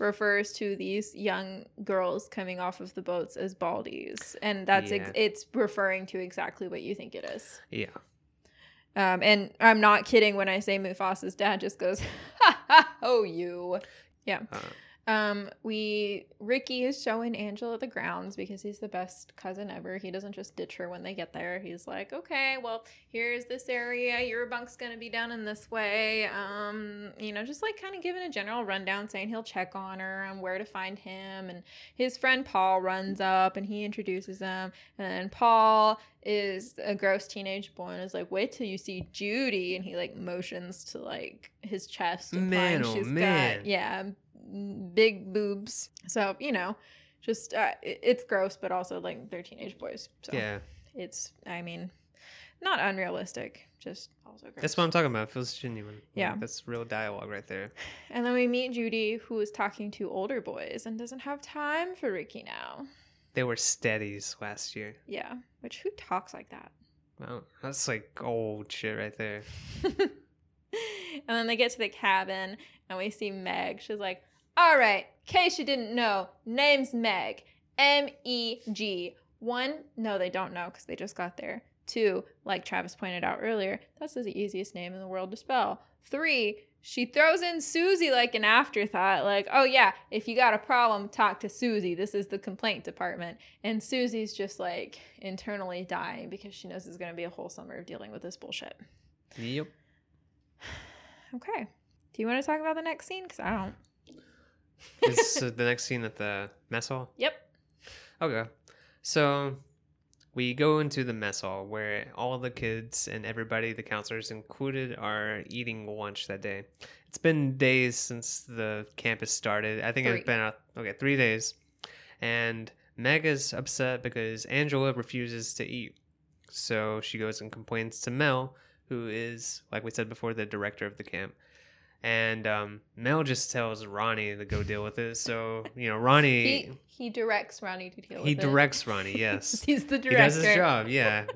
refers to these young girls coming off of the boats as baldies, and that's ex- it's referring to exactly what you think it is. Yeah. Um, and I'm not kidding when I say Mufasa's dad just goes, <laughs> ha ha, oh you. Yeah. Uh, Um, we Ricky is showing Angela the grounds because he's the best cousin ever. He doesn't just ditch her when they get there. He's like, okay, well, here's this area. Your bunk's gonna be down in this way. Um, you know, just like kind of giving a general rundown, saying he'll check on her and where to find him. And his friend Paul runs up and he introduces him. And Paul is a gross teenage boy and is like, wait till you see Judy. And he like motions to like his chest. implying Man, oh, she's man. got yeah big boobs. So you know, just uh, it's gross, but also like they're teenage boys. So yeah, it's I mean, not unrealistic, just also gross. that's what I'm talking about. It feels genuine. Like, Yeah. that's real dialogue right there. And then we meet Judy, who is talking to older boys and doesn't have time for Ricky now. They were steadies last year. Yeah, which who talks like that? Well, that's like old shit right there. <laughs> and then they get to the cabin and we see Meg. She's like, All right, in case you didn't know, name's Meg. M E G. One, no, they don't know because they just got there. Two, like Travis pointed out earlier, that's the easiest name in the world to spell. Three, she throws in Susie like an afterthought, like, oh yeah, if you got a problem, talk to Susie. This is the complaint department. And Susie's just like internally dying because she knows it's going to be a whole summer of dealing with this bullshit. Yep. <sighs> Okay. Do you want to talk about the next scene? Because I don't. Is the next scene at the mess hall? Yep. Okay. So we go into the mess hall where all the kids and everybody, the counselors included, are eating lunch that day. It's been days since the campus started. I think Three. it's been uh, okay three days, and Meg is upset because Angela refuses to eat. So she goes and complains to Mel, who is, like we said before, the director of the camp. And um, Mel just tells Ronnie to go deal with it. So you know, Ronnie He he directs Ronnie to deal he, with it. He directs Ronnie. <laughs> Yes, He's the director. he does his job. Yeah,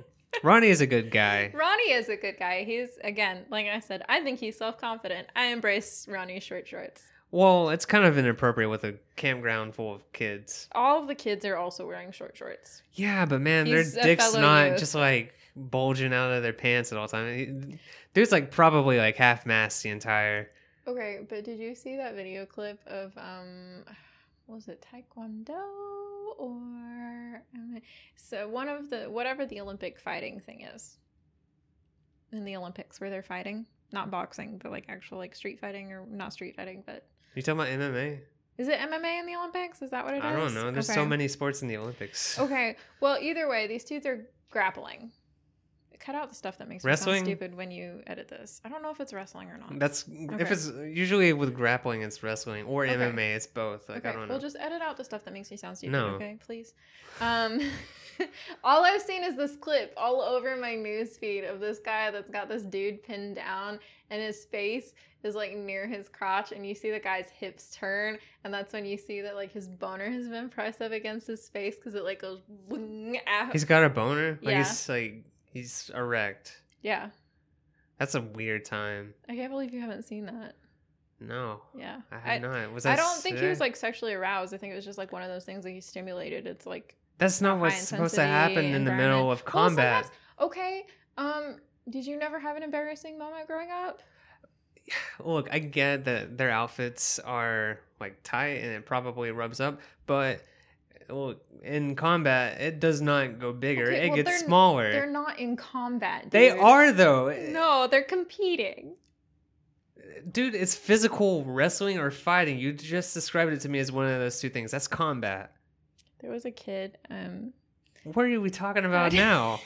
Ronnie is a good guy. <laughs> Ronnie is a good guy. He's again, like I said, I think he's self confident. I embrace Ronnie's short shorts. Well, it's kind of inappropriate with a campground full of kids. All of the kids are also wearing short shorts. Yeah, but man, He's their dick's not youth. just like bulging out of their pants at all time. Dude's like probably like half mast the entire. Okay, but did you see that video clip of um was it taekwondo or um, so one of the whatever the Olympic fighting thing is in the Olympics where they're fighting, not boxing, but like actual like street fighting or not street fighting, but You talking about MMA? is it MMA in the Olympics? Is that what it is? I don't know. There's so many sports in the Olympics. Okay. Well, either way, these dudes are grappling. Cut out the stuff that makes me Wrestling? sound stupid when you edit this. I don't know if it's wrestling or not. That's Okay. if it's usually with grappling, it's wrestling or Okay. MMA. It's both. Like okay, I don't know. well, just edit out the stuff that makes me sound stupid. No. Okay, please. Um, <laughs> all I've seen is this clip all over my news feed of this guy that's got this dude pinned down, and his face is like near his crotch, and you see the guy's hips turn, and that's when you see that like his boner has been pressed up against his face because it like goes out. He's got a boner. Like Yeah. he's like he's erect. yeah, That's a weird time. I can't believe you haven't seen that. No, Yeah, I have not. Was I don't think he was like sexually aroused. I think it was just like one of those things that he stimulated. It's like That's not what's supposed to happen in the middle of combat. sometimes- okay. Um, did you never have an embarrassing moment growing up? <sighs> Look, I get that their outfits are like tight and it probably rubs up, but look, in combat, it does not go bigger. Okay, it well, gets they're- smaller. They're not in combat. They are though. No, they're competing. Dude, it's physical wrestling or fighting. You just described it to me as one of those two things. That's combat. There was a kid. Um, What are we talking about <laughs> now?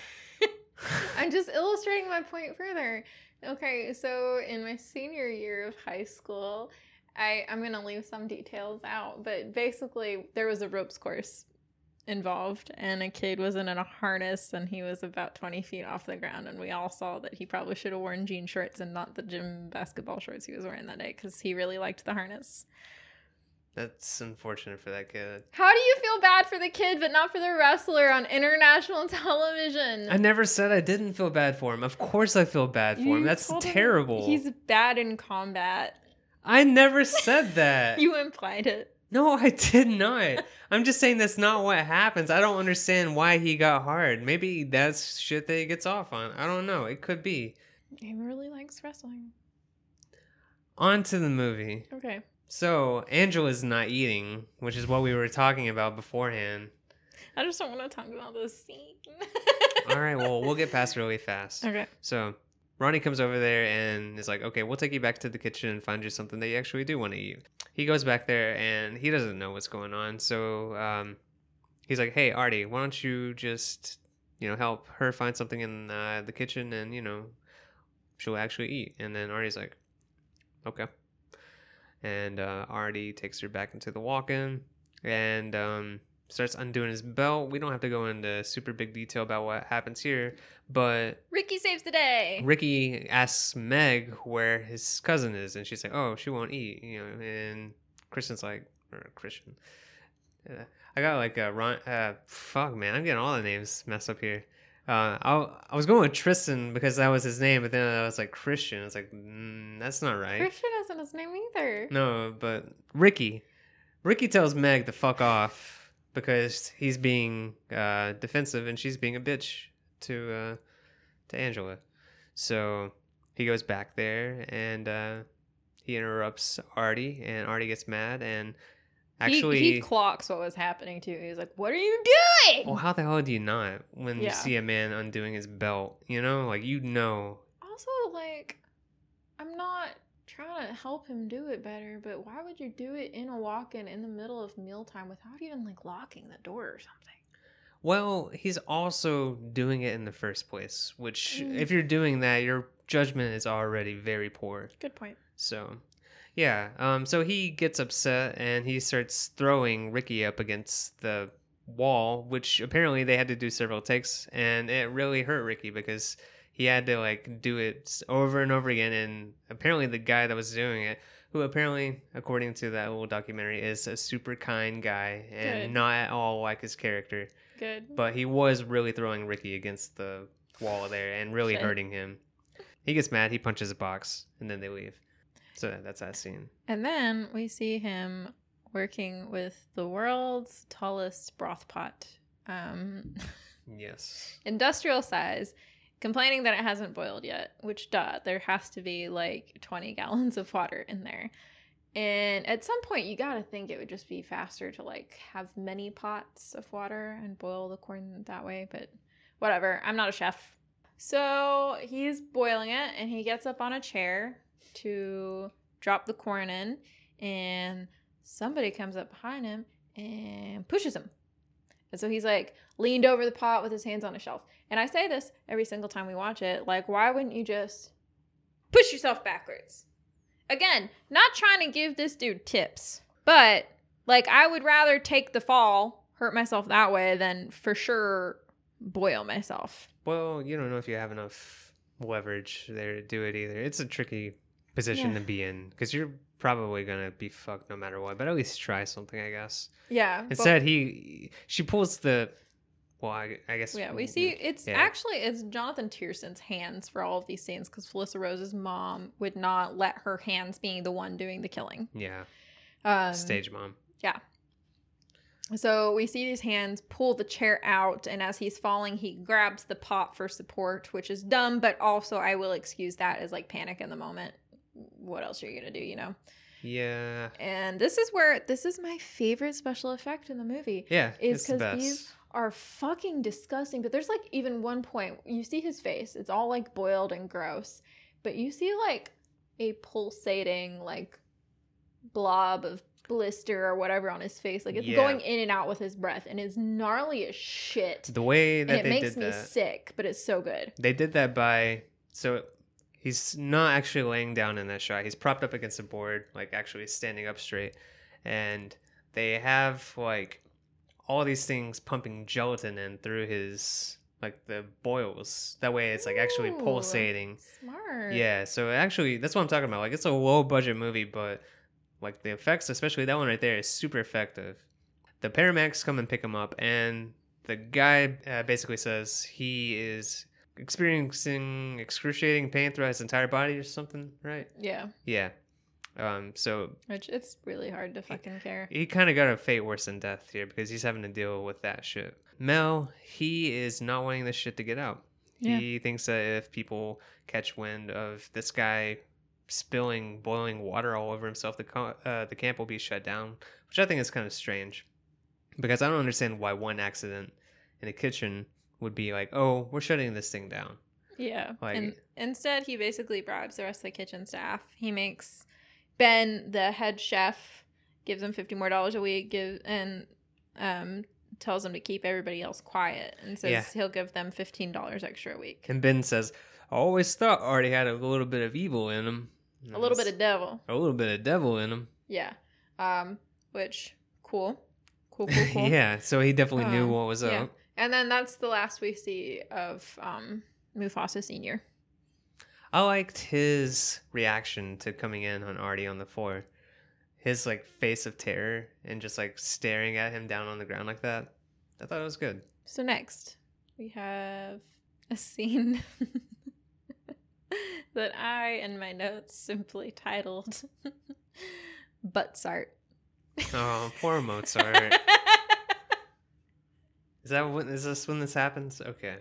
I'm just illustrating my point further. Okay, so in my senior year of high school, I I'm gonna leave some details out, but basically there was a ropes course involved, and a kid was in a harness, and he was about 20 feet off the ground, and we all saw that he probably should have worn jean shorts and not the gym basketball shorts he was wearing that day because he really liked the harness. That's unfortunate for that kid. How do you feel bad for the kid, but not for the wrestler on international <laughs> television? I never said I didn't feel bad for him. Of course I feel bad for him. That's told him terrible. He's bad in combat. I never said that. <laughs> You implied it. No, I did not. I'm just saying that's not what happens. I don't understand why he got hard. Maybe that's shit that he gets off on. I don't know. It could be. He really likes wrestling. On to the movie. Okay. So, Angela's not eating, which is what we were talking about beforehand. I just don't want to talk about this scene. All right, well, we'll get past really fast. <laughs> Okay. So, Ronnie comes over there and is like, okay, we'll take you back to the kitchen and find you something that you actually do want to eat. He goes back there and he doesn't know what's going on. So, um, he's like, hey, Artie, why don't you just, you know, help her find something in uh, the kitchen and, you know, she'll actually eat. And then Artie's like, okay. And uh, Artie takes her back into the walk in and um, starts undoing his belt. We don't have to go into super big detail about what happens here, but Ricky saves the day. Ricky asks Meg where his cousin is, and she's like, "Oh, she won't eat," you know. And Christian's like, or Christian, uh, I got like a Ron. Uh, fuck, man, I'm getting all the names messed up here. Uh, I I was going with Tristan because that was his name, but then I was like Christian. It's like mm, that's not right. Christian isn't his name either. No, but Ricky. Ricky tells Meg to fuck off because he's being uh, defensive and she's being a bitch to uh, to Angela. So he goes back there and uh, he interrupts Artie, and Artie gets mad and actually. he, he clocks what was happening too. He's like, "What are you doing?" well, how the hell do you not when you see a man undoing his belt? You know, like you know. also, like, I'm not trying to help him do it better, but why would you do it in a walk-in in the middle of mealtime without even like locking the door or something? Well, he's also doing it in the first place, which, Mm. if you're doing that, your judgment is already very poor. Good point. So, yeah. Um, so he gets upset and he starts throwing Ricky up against the wall, which apparently they had to do several takes, and it really hurt Ricky because he had to like do it over and over again. And apparently, the guy that was doing it, who apparently, according to that little documentary, is a super kind guy and Good. not at all like his character. Good. But he was really throwing Ricky against the wall there and really Shit. hurting him. He gets mad, he punches a box, and then they leave. So that's that scene. And then we see him working with the world's tallest broth pot, um, <laughs> Yes. industrial size, complaining that it hasn't boiled yet. Which, duh, there has to be like 20 <laughs> gallons of water in there. And at some point, you gotta think it would just be faster to like have many pots of water and boil the corn that way. But whatever, I'm not a chef. So he's boiling it, and he gets up on a chair to drop the corn in, and somebody comes up behind him and pushes him. And so he's like leaned over the pot with his hands on a shelf. And I say this every single time we watch it like, why wouldn't you just push yourself backwards? Again, not trying to give this dude tips, but like, I would rather take the fall, hurt myself that way, than for sure boil myself. Well, you don't know if you have enough leverage there to do it either. It's a tricky position Yeah. to be in because you're probably gonna be fucked no matter what. But at least try something, I guess. Yeah. Instead, he she pulls the. Well, I, I guess. Yeah, we see it's Yeah. actually it's Jonathan Tiersten's hands for all of these scenes because Felissa Rose's mom would not let her hands being the one doing the killing. Yeah, Um, stage mom. Yeah. So we see these hands pull the chair out, and as he's falling, he grabs the pot for support, which is dumb, but also I will excuse that as like panic in the moment. What else are you gonna do, you know? Yeah, And this is where this is my favorite special effect in the movie. yeah. Is because best. these are fucking disgusting. But there's like even one point you see his face; it's all like boiled and gross, but you see like a pulsating like blob of blister or whatever on his face. Like it's Yeah. going in and out with his breath, and it's gnarly as shit. the way And that it they makes me that. sick, but it's so good. They did that by so he's not actually laying down in that shot. He's propped up against a board, like actually standing up straight. And they have like all these things pumping gelatin in through his like the boils. That way it's like actually Ooh. pulsating. Smart. Yeah, so actually that's what I'm talking about. Like it's a low budget movie, but like the effects, especially that one right there, is super effective. The paramedics come and pick him up, and the guy uh, basically says he is experiencing excruciating pain throughout his entire body or something, right? Yeah. Yeah. Um, so Which it's really hard to fucking care. he kind of got a fate worse than death here because he's having to deal with that shit. Mel, he is not wanting this shit to get out. Yeah. He thinks that if people catch wind of this guy spilling boiling water all over himself, the co- uh, the camp will be shut down, which I think is kind of strange because I don't understand why one accident in a kitchen would be like, oh, we're shutting this thing down. Yeah. Like- and instead, he basically bribes the rest of the kitchen staff. He makes Ben, the head chef, gives him fifty more dollars a week, give and um tells him to keep everybody else quiet, and says Yeah. he'll give them fifteen dollars extra a week. And Ben says, I always thought Artie had a little bit of evil in him. A little bit of devil. a little bit of devil in him. Yeah. Um. Which cool. Cool. Cool. <laughs> Cool. yeah, so he definitely knew Um, what was yeah. up. And then that's the last we see of um Mufasa Senior. I liked his reaction to coming in on Artie on the floor. His like face of terror and just like staring at him down on the ground like that. I thought it was good. So next, we have a scene <laughs> that I in my notes simply titled <laughs> Buttsart. Oh, poor Mozart. <laughs> Is that when is this when this happens? Okay.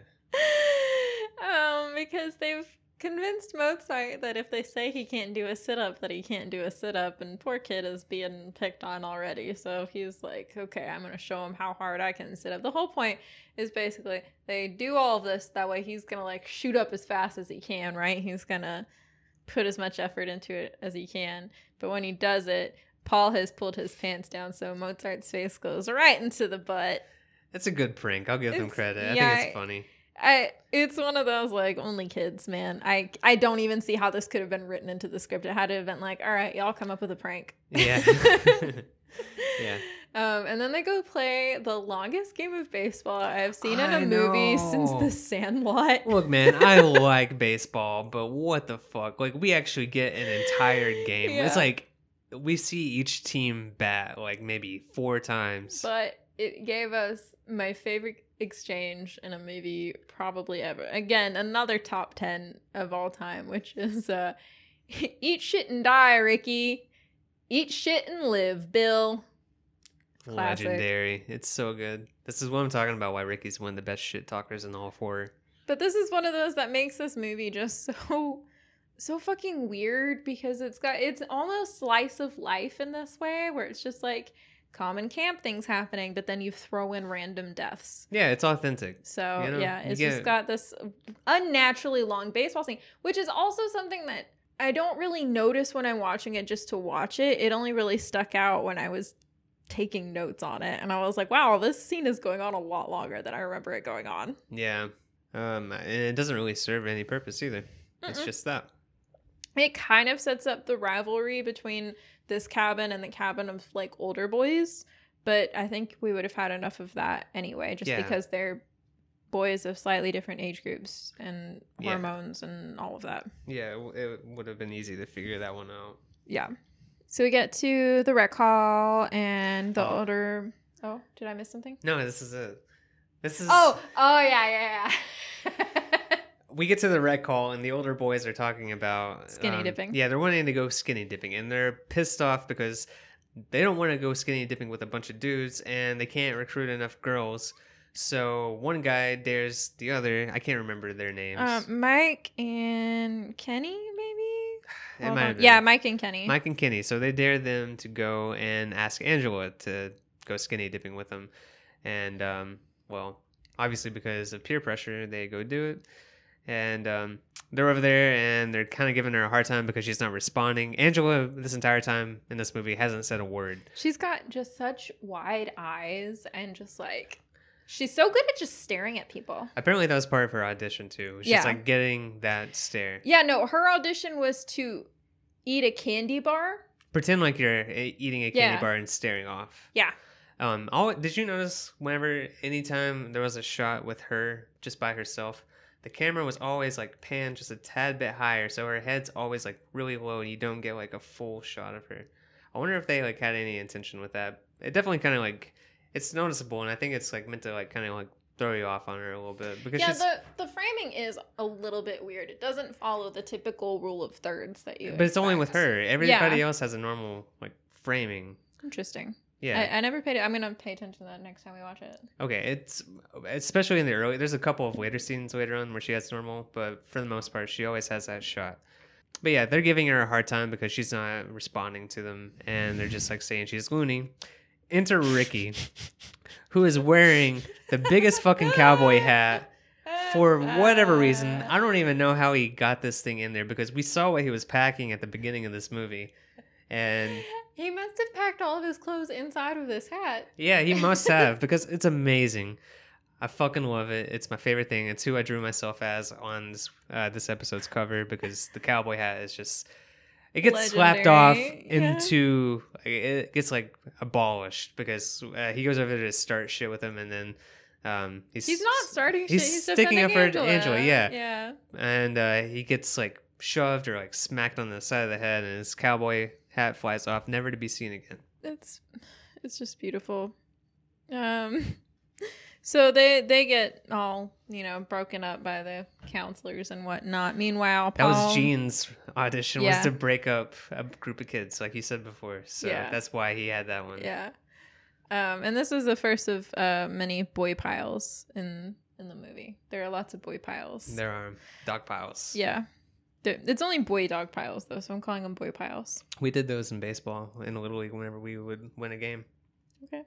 um, because they've convinced Mozart that if they say he can't do a sit up, that he can't do a sit up, and poor kid is being picked on already. So he's like, okay, I'm gonna show him how hard I can sit up. The whole point is basically they do all of this that way he's gonna like shoot up as fast as he can, right? He's gonna put as much effort into it as he can. But when he does it, Paul has pulled his pants down, so Mozart's face goes right into the butt. That's a good prank. I'll give them credit. I yeah, think it's funny. I it's one of those like only kids, man. I I don't even see how this could have been written into the script. It had to have been like, all right, y'all come up with a prank. Yeah. <laughs> Yeah. Um, and then they go play the longest game of baseball I've seen in a movie since. The Sandlot. Look, man, I <laughs> like baseball, but what the fuck? Like, we actually get an entire game. It's like we see each team bat like maybe four times. but it gave us my favorite exchange in a movie probably ever. Again, another top 10 of all time, which is uh <laughs> eat shit and die, Ricky. Eat shit and live, Bill. classic. Legendary. It's so good. This is what I'm talking about. Why Ricky's one of the best shit talkers in all four. But this is one of those that makes this movie just <laughs> so so fucking weird because it's got it's almost slice of life in this way where it's just like common camp things happening, but then you throw in random deaths. Yeah, it's authentic. So You know, yeah, it's just got this unnaturally long baseball scene, which is also something that I don't really notice when I'm watching it just to watch it. It only really stuck out when I was taking notes on it, and I was like, "Wow, this scene is going on a lot longer than I remember it going on." Yeah. Um, and it doesn't really serve any purpose either. It's Mm-mm. just that. It kind of sets up the rivalry between this cabin and the cabin of like older boys, but I think we would have had enough of that anyway, just Yeah. because they're boys of slightly different age groups and Yeah. hormones and all of that. Yeah, it, would have been easy to figure that one out. Yeah. So we get to the rec hall and the Oh. older. Oh, did I miss something? No, this is it. This is. Oh, oh yeah, yeah, yeah. <laughs> we get to the rec hall and the older boys are talking about Skinny um, dipping. Yeah, they're wanting to go skinny dipping and they're pissed off because they don't want to go skinny dipping with a bunch of dudes and they can't recruit enough girls. So one guy dares the other. I can't remember their names. um, Mike and Kenny, maybe. <sighs> It Hold might have been. Yeah, Mike and Kenny. Mike and Kenny. So they dare them to go and ask Angela to go skinny dipping with them. And, um, well, obviously because of peer pressure, they go do it. And um, they're over there and they're kind of giving her a hard time because she's not responding. Angela, this entire time in this movie, hasn't said a word. She's got just such wide eyes and just like she's so good at just staring at people. Apparently, that was part of her audition, too. Was Yeah. like getting that stare. Yeah, no, her audition was to eat a candy bar. Pretend like you're uh, eating a candy Yeah. bar and staring off. Yeah. Um, all, did you notice whenever anytime there was a shot with her just by herself, the camera was always like panned just a tad bit higher, so her head's always like really low, and you don't get like a full shot of her. I wonder if they like had any intention with that. It definitely kind of like it's noticeable, and I think it's like meant to like kind of like throw you off on her a little bit because yeah, she's. the the framing is a little bit weird. It doesn't follow the typical rule of thirds that you but it's only with her. Everybody else has a normal like framing. Interesting. Yeah. I, I never paid. I'm gonna pay attention to that next time we watch it. Okay, it's especially in the early. There's a couple of later scenes later on where she has normal, but for the most part, she always has that shot. But yeah, they're giving her a hard time because she's not responding to them, and they're just like saying she's loony. Enter Ricky, <laughs> who is wearing the biggest fucking cowboy <laughs> hat for whatever reason. I don't even know how he got this thing in there because we saw what he was packing at the beginning of this movie, and He must have packed all of his clothes inside of this hat. Yeah, he must <laughs> have because it's amazing. I fucking love it. It's my favorite thing. It's who I drew myself as on this uh, this episode's cover because the cowboy hat is just it gets slapped off Legendary, yeah. into it gets like abolished because uh, he goes over to start shit with him and then um he's He's not starting shit. he's He's sticking up for Angela, yeah. Yeah. and uh, he gets like shoved or like smacked on the side of the head and his cowboy hat flies off never to be seen again. It's it's just beautiful. Um <laughs> so they they get all, you know, broken up by the counselors and whatnot. Meanwhile, That was Paul- Gene's audition was to break up a group of kids, like you said before. So Yeah. that's why he had that one. Yeah. Um, and this is the first of uh, many boy piles in in the movie. There are lots of boy piles. There are dog piles. Yeah. There- It's only boy dog piles though, so I'm calling them boy piles. We did those in baseball in Little League whenever we would win a game. Okay.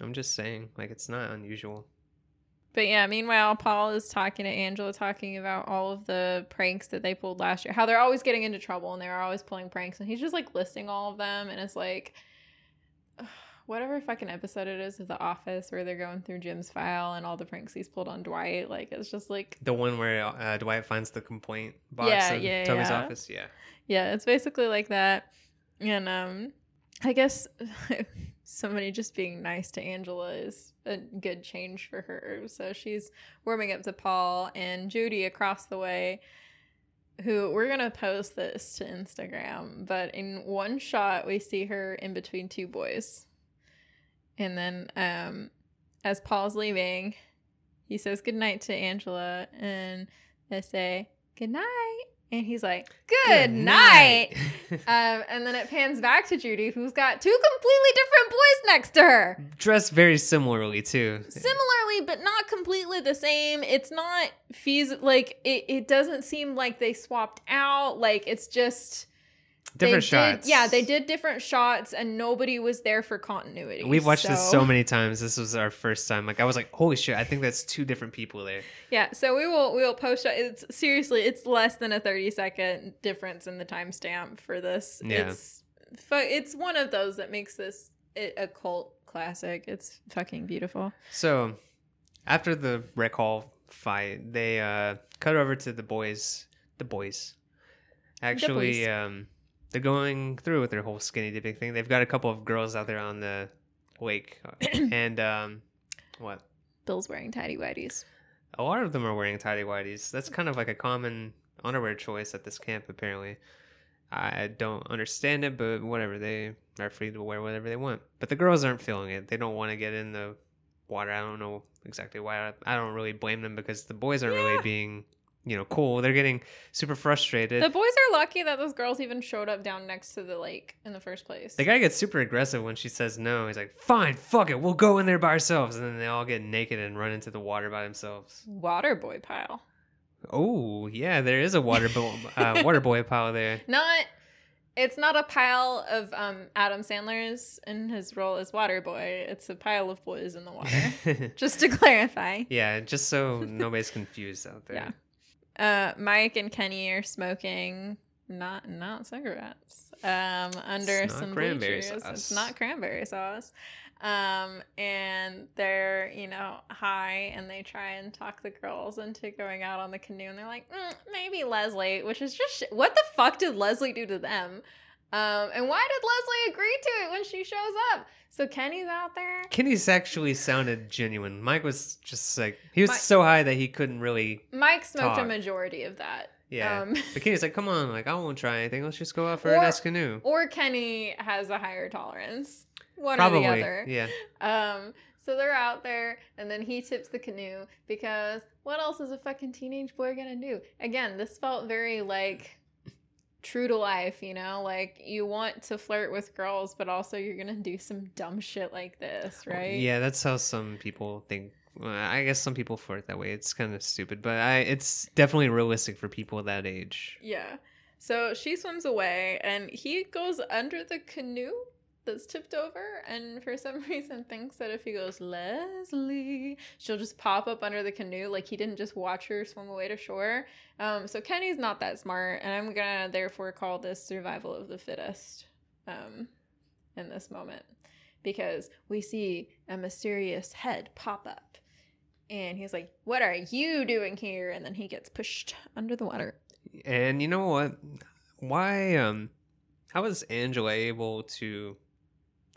I'm just saying, like it's not unusual. But yeah, meanwhile, Paul is talking to Angela, talking about all of the pranks that they pulled last year, how they're always getting into trouble and they're always pulling pranks. And he's just like listing all of them. And it's like, whatever fucking episode it is of The Office where they're going through Jim's file and all the pranks he's pulled on Dwight. Like, it's just like, The one where uh, Dwight finds the complaint box Yeah, in yeah, Toby's yeah. office. Yeah. yeah, it's basically like that. And um, I guess <laughs> somebody just being nice to Angela is a good change for her. So she's warming up to Paul and Judy across the way, who we're going to post this to Instagram. But in one shot, we see her in between two boys. And then um, as Paul's leaving, he says goodnight to Angela and they say, Good night. And he's like, Good, night. <laughs> um, and then it pans back to Judy, who's got two completely different boys next to her. Dressed very similarly too. Similarly, but not completely the same. It's not feasible. Like, it, it doesn't seem like they swapped out. Like, it's just. Different shots. Did, yeah, they did different shots, and nobody was there for continuity. We've watched this so many times. This was our first time. Like I was like, holy shit! I think that's two different people there. Yeah, so we will we will post. It's seriously, it's less than a thirty second difference in the timestamp for this. Yeah. It's it's one of those that makes this a cult classic. It's fucking beautiful. So, after the rec hall fight, they uh, cut over to the boys. The boys. Actually, boys. um, they're going through with their whole skinny dipping thing. They've got a couple of girls out there on the wake, <clears throat> and um, what? Bill's wearing tidy whities. A lot of them are wearing tidy whities. That's kind of like a common underwear choice at this camp, apparently. I don't understand it, but whatever. They are free to wear whatever they want. But the girls aren't feeling it. They don't want to get in the water. I don't know exactly why. I don't really blame them because the boys aren't Yeah. really being, you know, cool. They're getting super frustrated. The boys are lucky that those girls even showed up down next to the lake in the first place. The guy gets super aggressive when she says no. He's like, "Fine, fuck it, we'll go in there by ourselves." And then they all get naked and run into the water by themselves. Water boy pile. Oh yeah, there is a water bo- uh, <laughs> water boy pile there. Not. It's not a pile of um, Adam Sandler's in his role as water boy. It's a pile of boys in the water. <laughs> Just to clarify. yeah, just so nobody's confused out there. Uh, Mike and Kenny are smoking not not cigarettes. Um, under some cranberry bleachers. sauce. It's not cranberry sauce. Um, and they're you know high, and they try and talk the girls into going out on the canoe, and they're like, mm, maybe Leslie, which is just sh- what the fuck did Leslie do to them? Um, and why did Leslie agree to it when she shows up? So Kenny's out there. Kenny's actually sounded genuine. Mike was just like he was Mike- so high that he couldn't really. Mike smoked a majority of that. Yeah, Um, but Kenny's like, "Come on, like I won't try anything. Let's just go out for a Or- nice canoe." or Kenny has a higher tolerance. One Probably, or the other. yeah. Um, so they're out there, and then he tips the canoe because what else is a fucking teenage boy gonna do? Again, this felt very like true to life, you know? Like you want to flirt with girls, but also you're gonna do some dumb shit like this, oh, right? Yeah, that's how some people think. Well, I guess some people flirt that way. It's kind of stupid, but I it's definitely realistic for people that age. Yeah. So she swims away, and he goes under the canoe that's tipped over, and for some <laughs> reason thinks that if he goes Leslie, she'll just pop up under the canoe, like he didn't just watch her swim away to shore. Um, so Kenny's not that smart, and I'm gonna therefore call this survival of the fittest. Um, in this moment, because we see a mysterious head pop up. And he's like, What are you doing here? And then he gets pushed under the water. And you know what? Why um how was Angela able to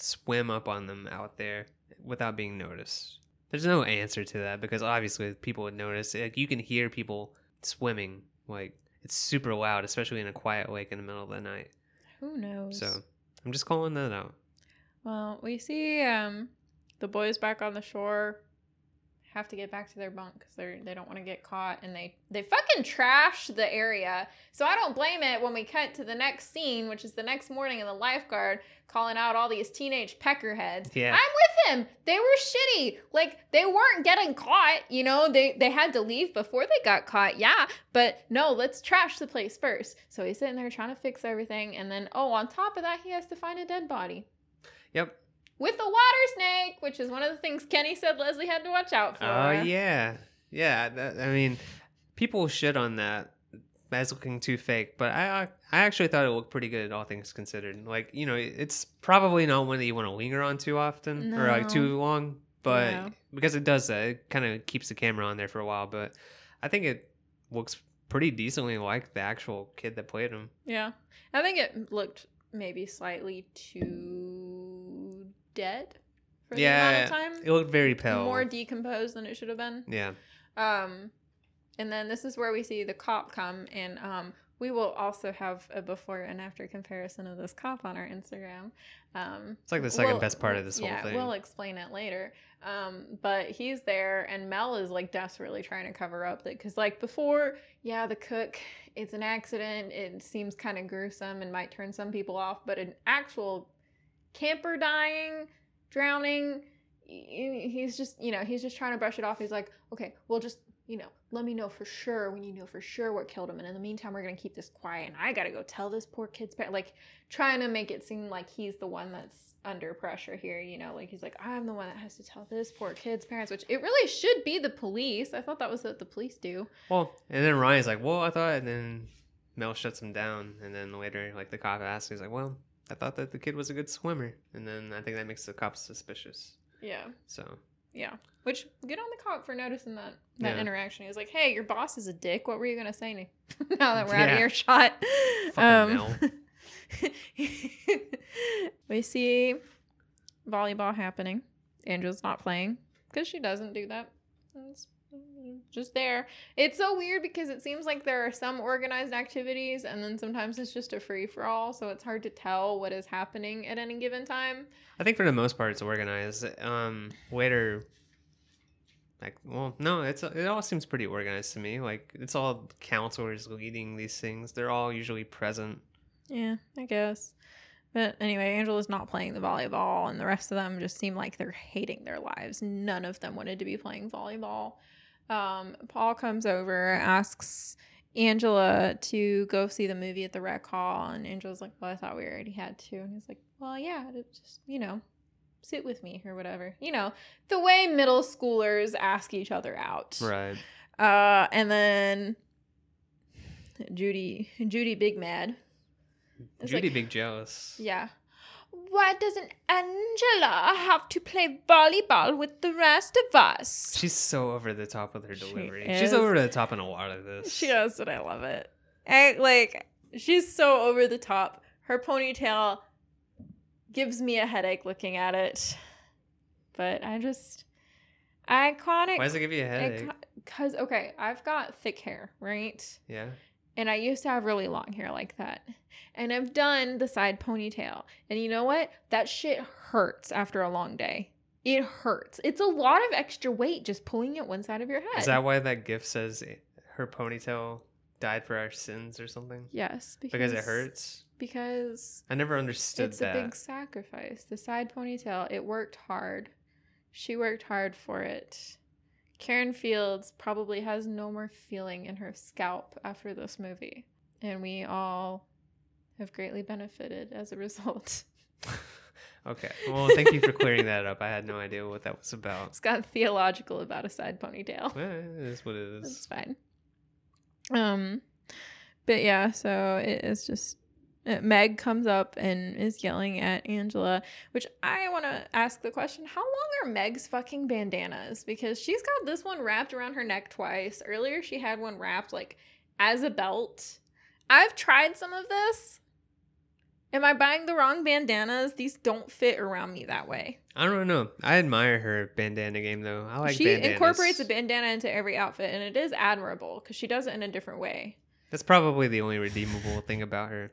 swim up on them out there without being noticed? There's no answer to that because obviously people would notice. Like you can hear people swimming like it's super loud, especially in a quiet lake in the middle of the night. Who knows? So I'm just calling that out. well, we see um the boys back on the shore have to get back to their bunk because they they don't want to get caught and they they fucking trash the area. So I don't blame it when we cut to the next scene, which is the next morning, and the lifeguard calling out all these teenage peckerheads. Yeah. I'm with him. They were shitty. Like they weren't getting caught. You know, they they had to leave before they got caught. Yeah, but no, let's trash the place first. So he's sitting there trying to fix everything, and then oh, on top of that, he has to find a dead body Yep. With a water snake, which is one of the things Kenny said Leslie had to watch out for. Oh yeah, yeah. That, I mean, people shit on that as looking too fake, but I I actually thought it looked pretty good, all things considered. Like you know, it's probably not one that you want to linger on too often or like too long, but Yeah. because it does that, it kind of keeps the camera on there for a while. But I think it looks pretty decently like the actual kid that played him. Yeah. I think it looked maybe slightly too dead for the amount yeah, of time. it looked very pale. More decomposed than it should have been. yeah, Um, and then this is where we see the cop come, and um, we will also have a before and after comparison of this cop on our Instagram. Um, it's like the 2nd we'll- best part of this whole yeah, thing. we'll explain it later. Um, but he's there, and Mel is like desperately trying to cover up that because, like, before, yeah, the cook, it's an accident. It seems kind of gruesome and might turn some people off, but an actual camper dying, drowning, he's just, you know, he's just trying to brush it off. He's like, okay, well, just, you know, let me know for sure when you know for sure what killed him. And in the meantime, we're going to keep this quiet. And I got to go tell this poor kid's parent, like, trying to make it seem like he's the one that's under pressure here, you know, like he's like, I'm the one that has to tell this poor kid's parents, which it really should be the police. I thought that was what the police do. Well, and then Ryan's like, "Well, I thought," and then Mel shuts him down, and then later, like the cop asks, he's like, "Well, I thought that the kid was a good swimmer," and then I think that makes the cops suspicious. Yeah. So Yeah. Which good on the cop for noticing that that Yeah. interaction. was like, "Hey, your boss is a dick. What were you gonna say to <laughs> now that we're out of earshot?" Fucking um, Mel. <laughs> we see volleyball happening. Angela's not playing because she doesn't do that. It's just there. It's so weird because it seems like there are some organized activities and then sometimes it's just a free for all. So it's hard to tell what is happening at any given time. I think for the most part, it's organized. Um, later, like, well, no, it's it all seems pretty organized to me. Like, it's all counselors leading these things. They're all usually present. Yeah, I guess. But anyway, Angela's not playing the volleyball, and the rest of them just seem like they're hating their lives. None of them wanted to be playing volleyball. Um, Paul comes over, asks Angela to go see the movie at the rec hall, and Angela's like, "Well, I thought we already had to." And he's like, "Well, yeah, just you know, sit with me or whatever. You know, the way middle schoolers ask each other out." Right. Uh, and then Judy, Judy, big mad. It's Judy like- big jealous. Yeah. Why doesn't Angela have to play volleyball with the rest of us? She's so over the top with her delivery. is. She's over the top in a lot of this. She does, and I love it. I, like, she's so over the top. Her ponytail gives me a headache looking at it. But I just. Iconic. Why does it give you a headache? Because, okay, I've got thick hair, right? Yeah. And I used to have really long hair like that. And I've done the side ponytail. And you know what? That shit hurts after a long day. It hurts. It's a lot of extra weight just pulling it one side of your head. Is that why that gift says her ponytail died for our sins or something? Yes. Because it hurts? Because I never understood it's that. a big sacrifice. The side ponytail, it worked hard. She worked hard for it. Karen Fields probably has no more feeling in her scalp after this movie. And we all have greatly benefited as a result. <laughs> okay. Well, thank you for clearing that up. I had no idea what that was about. It's got theological about a side ponytail. Eh, it is what it is. It's fine. Um, but yeah, so it is just Meg comes up and is yelling at Angela, which I want to ask the question: How long are Meg's fucking bandanas? Because she's got this one wrapped around her neck twice. Earlier, she had one wrapped like as a belt. I've tried some of this. Am I buying the wrong bandanas? These don't fit around me that way. I don't know. I admire her bandana game though. I like she bandanas. incorporates a bandana into every outfit, and it is admirable because she does it in a different way. That's probably the only redeemable thing about her.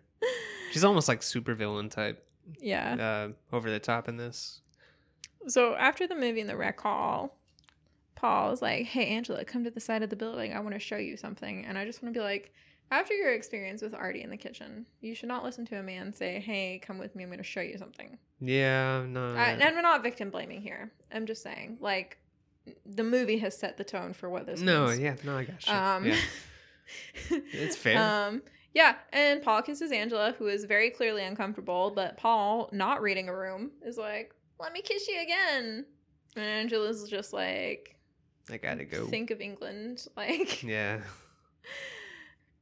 She's almost like super villain type. Yeah. Uh, over the top in this. So after the movie in the rec hall, Paul is like, "Hey, Angela, come to the side of the building. I want to show you something." And I just want to be like, after your experience with Artie in the kitchen, you should not listen to a man say, "Hey, come with me. I'm going to show you something." Yeah, no. I, and I'm not victim blaming here. I'm just saying, like, the movie has set the tone for what this. no, means. yeah, no, I got you. Um, yeah. <laughs> It's fair. Um, yeah, and Paul kisses Angela, who is very clearly uncomfortable, but Paul, not reading a room, is like, "Let me kiss you again," and Angela's just like, I gotta go. "Think of England." <laughs> Like yeah.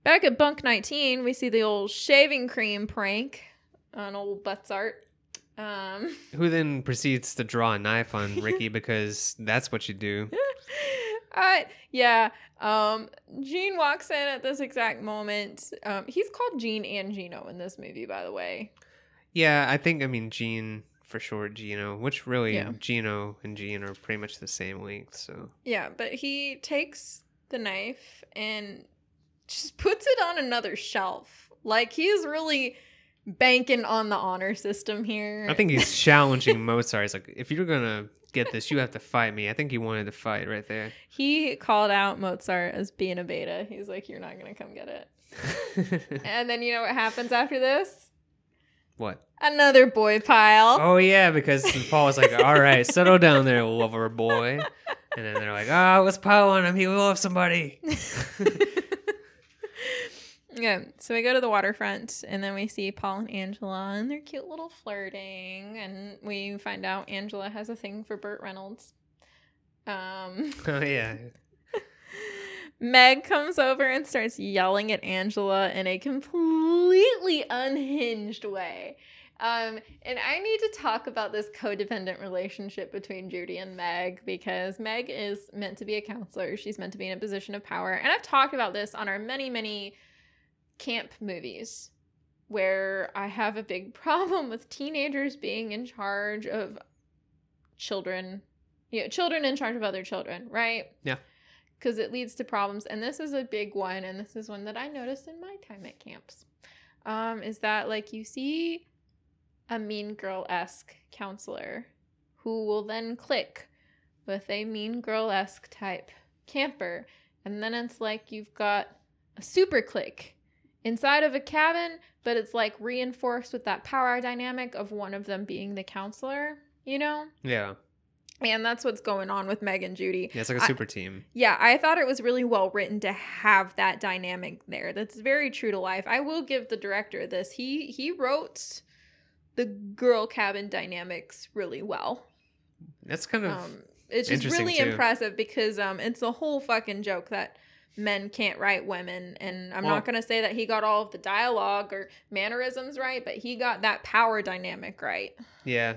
back at bunk nineteen, we see the old shaving cream prank on old Mozart. Um, Who then <laughs> proceeds to draw a knife on Ricky <laughs> because that's what you do. I yeah. Um, Gene walks in at this exact moment. Um, he's called Gene and Gino in this movie, by the way. Yeah, I think I mean Gene for short Gino, which really Yeah. Gino and Jean are pretty much the same length. So Yeah, but he takes the knife and just puts it on another shelf. Like he is really banking on the honor system here. I think he's challenging <laughs> Mozart. He's like, if you're gonna get this, you have to fight me. I think he wanted to fight right there. he called out Mozart as being a beta. He's like, "You're not gonna come get it." <laughs> And then you know what happens after this? what? Another boy pile. Oh yeah, because Paul was like, "All right, settle down there, lover boy," and then they're like, "Ah, let's pile on him. He will love somebody." <laughs> yeah, so we go to the waterfront and then we see Paul and Angela and they're cute little flirting and we find out Angela has a thing for Burt Reynolds. Um <laughs> oh yeah, <laughs> Meg comes over and starts yelling at Angela in a completely unhinged way. Um, and I need to talk about this codependent relationship between Judy and Meg because Meg is meant to be a counselor. She's meant to be in a position of power. And I've talked about this on our many, many camp movies where I have a big <laughs> problem with teenagers being in charge of children, you know, children in charge of other children, right? Yeah. Because it leads to problems. And this is a big one. And this is one that I noticed in my time at camps. Um, is that like you see a mean girl esque counselor who will then click with a mean girl esque type camper. And then it's like you've got a super clique inside of a cabin, but it's like reinforced with that power dynamic of one of them being the counselor, you know? yeah, And that's what's going on with Meg and Judy. yeah. It's like a super team. Yeah, I thought it was really well written to have that dynamic there. That's very true to life. I will give the director this. He he wrote the girl cabin dynamics really well. That's kind of Um, it's just really too. impressive because um, it's a whole fucking joke that men can't write women. And I'm Well- not gonna say that he got all of the dialogue or mannerisms right, but he got that power dynamic right. yeah.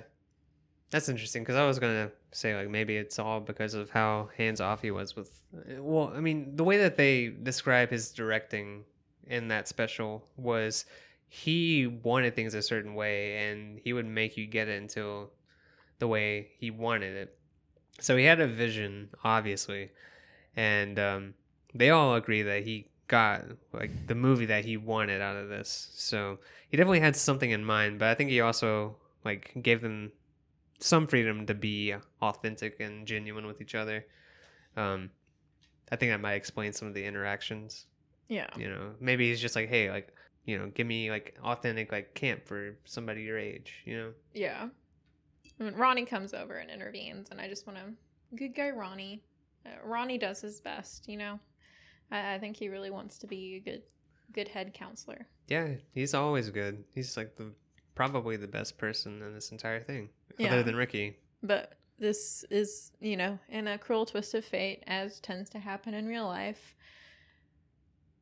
That's interesting because I was gonna say like maybe it's all because of how hands off he was with. Well, I mean the way that they describe his directing in that special was he wanted things a certain way and he would make you get it until the way he wanted it. So he had a vision, obviously, and um, they all agree that he got like the movie that he wanted out of this. So he definitely had something in mind, but I think he also like gave them some freedom to be authentic and genuine with each other. Um, I think that might explain some of the interactions. Yeah. You know, maybe he's just like, hey, like, you know, give me like authentic like camp for somebody your age. You know, Yeah. I mean, Ronnie comes over and intervenes, and I just want to. Good guy, Ronnie. Uh, Ronnie does his best, you know. I, I think he really wants to be a good, good head counselor. yeah, he's always good. He's like the probably the best person in this entire thing, Yeah. other than Ricky. But this is, you know, in a cruel twist of fate, as tends to happen in real life.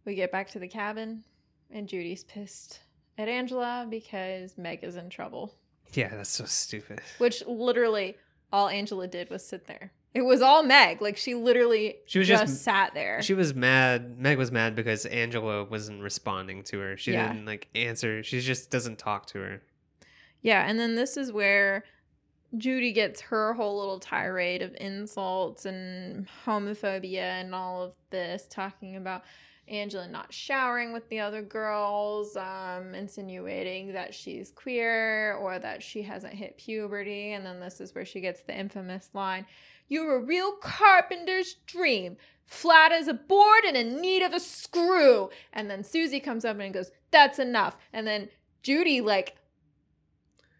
We get back to the cabin, and Judy's pissed at Angela because Meg is in trouble. Yeah, that's so stupid. Which literally all Angela did was sit there. It was all Meg. Like she literally She was just, just- sat there. She was mad. Meg was mad because Angela wasn't responding to her. She Yeah. didn't like answer. She just doesn't talk to her. yeah, and then this is where Judy gets her whole little tirade of insults and homophobia and all of this, talking about Angela not showering with the other girls, um, insinuating that she's queer or that she hasn't hit puberty. And then this is where she gets the infamous line You're a real carpenter's dream, flat as a board and in need of a screw. And then Susie comes up and goes, That's enough. And then Judy, like,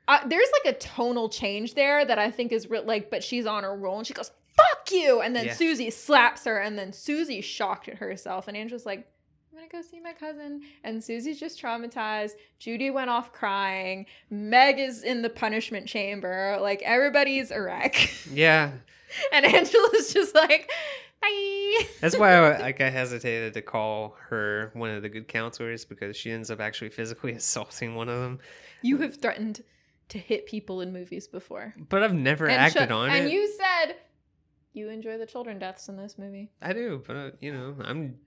uh, there's like a tonal change there that I think is real, like, but she's on her roll and she goes, fuck you. And then Yeah. Susie slaps her and then Susie's shocked at herself. And Angela's like, I'm gonna go see my cousin. And Susie's just traumatized. Judy went off crying. Meg is in the punishment chamber. Like, everybody's a wreck. <laughs> Yeah, and Angela's just like, bye. that's why <laughs> I, like I hesitated to call her one of the good counselors because she ends up actually physically <laughs> assaulting one of them. You have threatened to hit people in movies before. But I've never and acted sho- on and it. And you said you enjoy the children deaths in this movie. I do, but uh, you know, I'm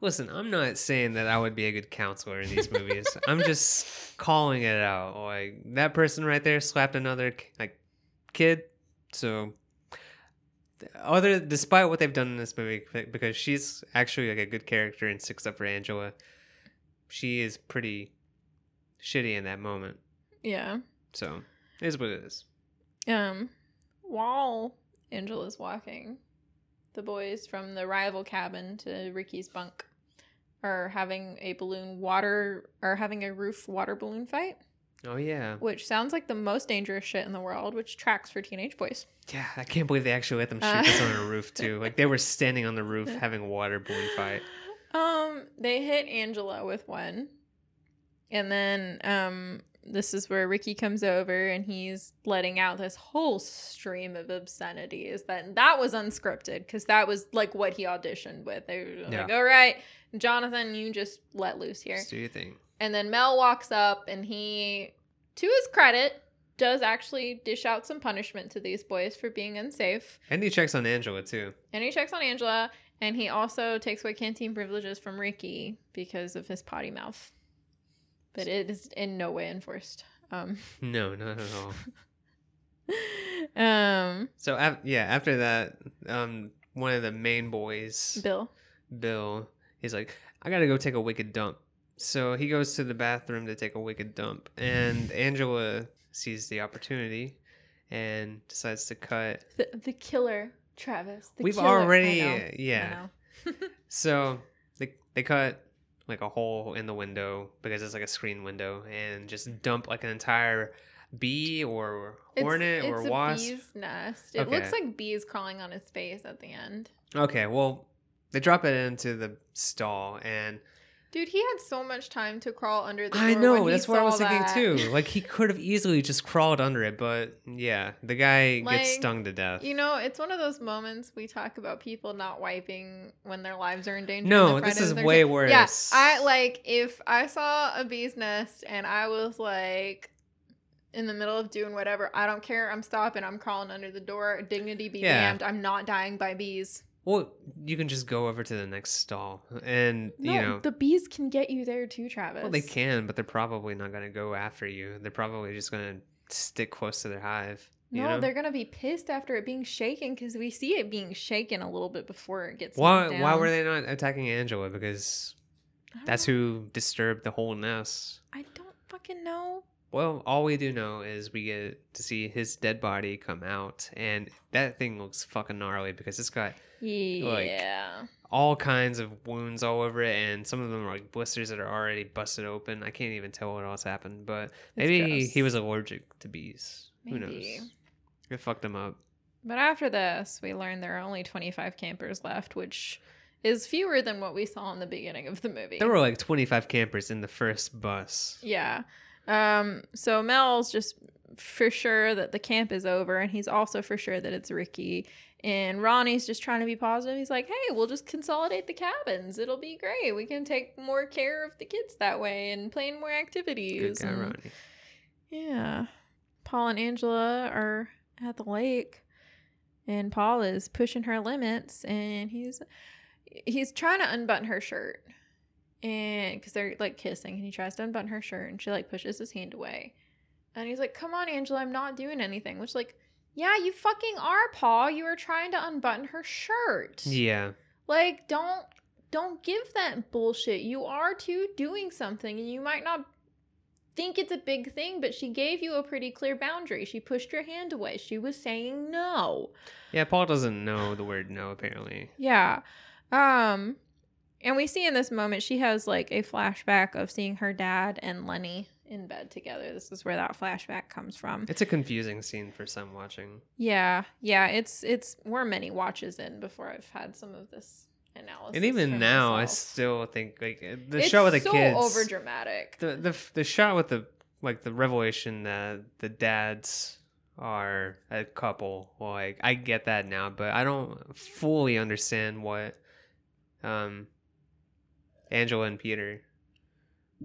listen. I'm not saying that I would be a good counselor in these movies. <laughs> I'm just calling it out. Like that person right there slapped another like kid. So other despite what they've done in this movie, because she's actually like a good character and sticks up for Angela, she is pretty shitty in that moment. Yeah. So it is what it is. Um, while Angela's walking, the boys from the rival cabin to Ricky's bunk are having a balloon water or having a roof water balloon fight, Oh yeah, which sounds like the most dangerous shit in the world, which tracks for teenage boys. yeah. I can't believe they actually let them shoot Uh. this on a roof too. <laughs> Like they were standing on the roof having a water balloon fight. Um, they hit Angela with one. And then um this is where Ricky comes over and he's letting out this whole stream of obscenities that that was unscripted because that was like what he auditioned with. They were like, Yeah. all right, Jonathan, you just let loose here. Just do your thing. And then Mel walks up and he, to his credit, does actually dish out some punishment to these boys for being unsafe. And he checks on Angela too. And he checks on Angela, and he also takes away canteen privileges from Ricky because of his potty mouth. But it is in no way enforced. Um, No, not at all. <laughs> um, So af- yeah, after that, um, one of the main boys, Bill. Bill, he's like, I gotta go take a wicked dump. So he goes to the bathroom to take a wicked dump, and Angela sees the opportunity and decides to cut. The, the killer, Travis. The We've killer. Already, yeah. <laughs> So they they cut like a hole in the window because it's like a screen window, and just dump like an entire bee or hornet it's, or a wasp. bee's nest. It Okay. looks like bees crawling on his face at the end. Okay, well, they drop it into the stall, and Dude, he had so much time to crawl under the door. I know when he that's what I was thinking that. too. Like he <laughs> could have easily just crawled under it, but yeah, the guy Like, gets stung to death. You know, it's one of those moments we talk about people not wiping when their lives are in danger. No, this is way worse. Yeah, I like if I saw a bee's nest and I was like in the middle of doing whatever, I don't care. I'm stopping. I'm crawling under the door. Dignity be Yeah. damned. I'm not dying by bees. Well, you can just go over to the next stall, and No, you know, the bees can get you there too, Travis. well, they can, but they're probably not gonna go after you. They're probably just gonna stick close to their hive. You No, know? they're gonna be pissed after it being shaken because we see it being shaken a little bit before it gets. Why? Why were they not attacking Angela? Because that's know. who disturbed the whole nest. I don't fucking know. Well, all we do know is we get to see his dead body come out, and that thing looks fucking gnarly because it's got Yeah. all kinds of wounds all over it, and some of them are like blisters that are already busted open. I can't even tell what else happened, but maybe he was allergic to bees. Who knows? It fucked him up. But after this, we learn there are only 25 campers left, which is fewer than what we saw in the beginning of the movie. There were like 25 campers in the first bus. yeah. Um, so Mel's just for sure that the camp is over, and he's also for sure that it's Ricky. And Ronnie's just trying to be positive. He's like, hey, we'll just consolidate the cabins. It'll be great. We can take more care of the kids that way and plan more Good activities. guy, and- Ronnie. Yeah. Paul and Angela are at the lake and Paul is pushing her limits and he's he's trying to unbutton her shirt. And cuz they're like kissing and he tries to unbutton her shirt and she like pushes his hand away. And he's like, "Come on, Angela, I'm not doing anything." Which like, "Yeah, you fucking are, Paul. You were trying to unbutton her shirt." Yeah. Like, don't don't give that bullshit. You are too doing something and you might not think it's a big thing, but she gave you a pretty clear boundary. She pushed your hand away. She was saying no. Yeah, Paul doesn't know the word no, apparently. Yeah. Um and we see in this moment she has like a flashback of seeing her dad and Lenny in bed together. This is where that flashback comes from. It's a confusing scene for some watching. Yeah. Yeah, it's it's we're many watches in before I've had some of this analysis. And even now, I still think like the it's shot with the so kids. over dramatic. the the the shot with the like the revelation that the dads are a couple like i get that now but i don't fully understand what um angela and peter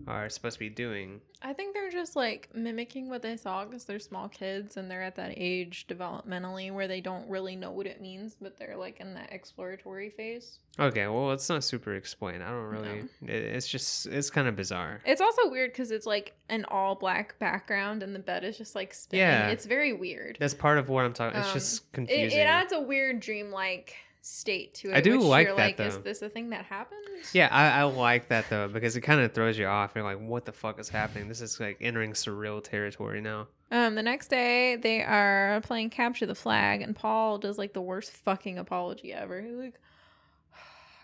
are supposed to be doing. I think they're just like mimicking what they saw because they're small kids and they're at that age developmentally where they don't really know what it means, but they're like in that exploratory phase. Okay, well, it's not super explained. I don't really. It, it's just it's kind of bizarre. It's also weird because it's like an all black background and the bed is just like spinning. Yeah. It's very weird. That's part of what I'm talking. It's Um, just It, confusing. it adds a weird dreamlike state to it. I do like you're that, like, Is this a thing that happens? yeah, I, I like that though because it kind of throws you off. You're like, what the fuck is happening? This is like entering surreal territory now. Um, the next day they are playing capture the flag, and Paul does like the worst fucking apology ever. He's like,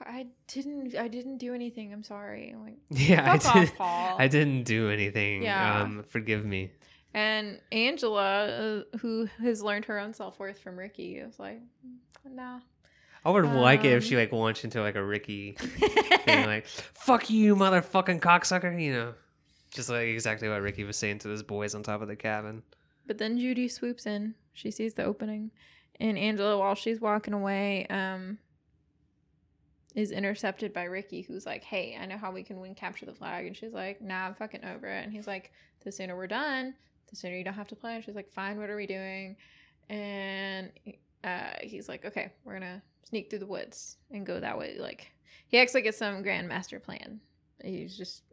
"I didn't, I didn't do anything. I'm sorry." I'm like, <laughs> Yeah, I did. Paul. I didn't do anything. Yeah. Um, forgive me. And Angela, uh, who has learned her own self worth from Ricky, is like, "Nah." I would like it if Um, she like launched into like a Ricky <laughs> thing, like "fuck you, motherfucking cocksucker," you know, just like exactly what Ricky was saying to those boys on top of the cabin. But then Judy swoops in. She sees the opening, and Angela, while she's walking away, um, is intercepted by Ricky, who's like, "Hey, I know how we can win capture the flag," and she's like, "Nah, I'm fucking over it." And he's like, "The sooner we're done, the sooner you don't have to play." And she's like, "Fine, what are we doing?" And uh, he's like, "Okay, we're gonna sneak through the woods and go that way." Like he acts like it's some grand master plan. He's just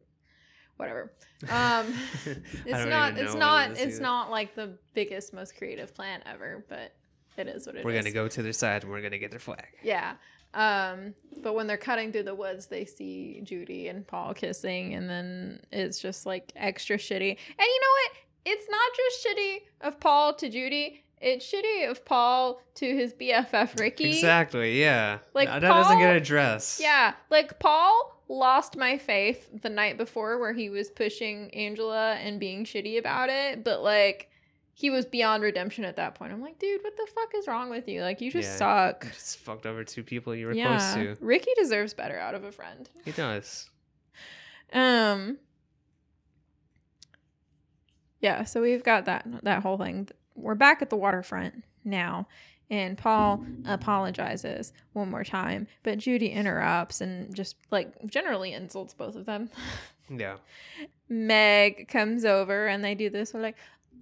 whatever. <laughs> Um, it's <laughs> don't it's not it is it's either. not like the biggest most creative plan ever but it is what it is. We're gonna go to their side and we're gonna get their flag. yeah um but when they're cutting through the woods they see judy and paul kissing and then it's just like extra shitty and you know what it's not just shitty of paul to judy it's shitty of paul to his bff ricky Exactly. Yeah. Like, that doesn't get Paul- addressed. Yeah, like Paul lost my faith the night before where he was pushing Angela and being shitty about it, but like he was beyond redemption at that point. I'm like, dude, what the fuck is wrong with you? Like you just Yeah. suck. Just fucked over two people you were Yeah, close to. Ricky deserves better out of a friend. He does. Um Yeah, so we've got that that whole thing. We're back at the waterfront now. And Paul apologizes one more time, but Judy interrupts and just like generally insults both of them. <laughs> Yeah. Meg comes over and they do this. Like,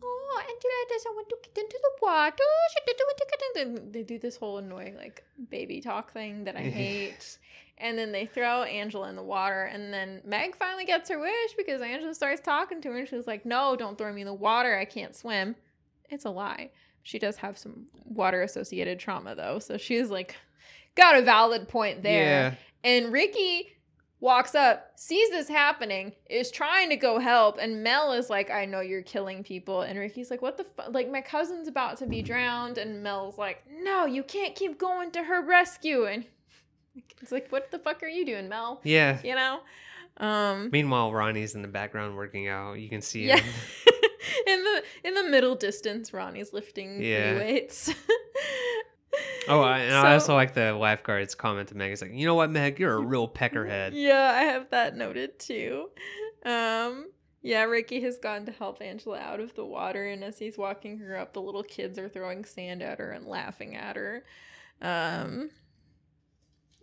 "Oh, Angela doesn't want to get into the water. She doesn't want to get into." They do this whole annoying like baby talk thing that I <laughs> hate. and then they throw Angela in the water, and then Meg finally gets her wish because Angela starts talking to her, and she's like, "No, don't throw me in the water. I can't swim." It's a lie. She does have some water associated trauma though, so she's like, got a valid point there. Yeah. And Ricky walks up, sees this happening, is trying to go help, and Mel is like, "I know you're killing people," and Ricky's like, "What the fuck? Like my cousin's about to be drowned," and Mel's like, "No, you can't keep going to her rescue," and <laughs> it's like, "What the fuck are you doing, Mel?" Yeah. You know. Um. Meanwhile, Ronnie's in the background working out. You can see him. Yeah. <laughs> <laughs> in the in the middle distance, Ronnie's lifting Yeah. weights. Oh, I, and So- I also like the lifeguard's comment to Meg. It's like, you know what, Meg, you're a real peckerhead. <laughs> Yeah, I have that noted too. Um, yeah, Ricky has gone to help Angela out of the water, and as he's walking her up, the little kids are throwing sand at her and laughing at her. Um,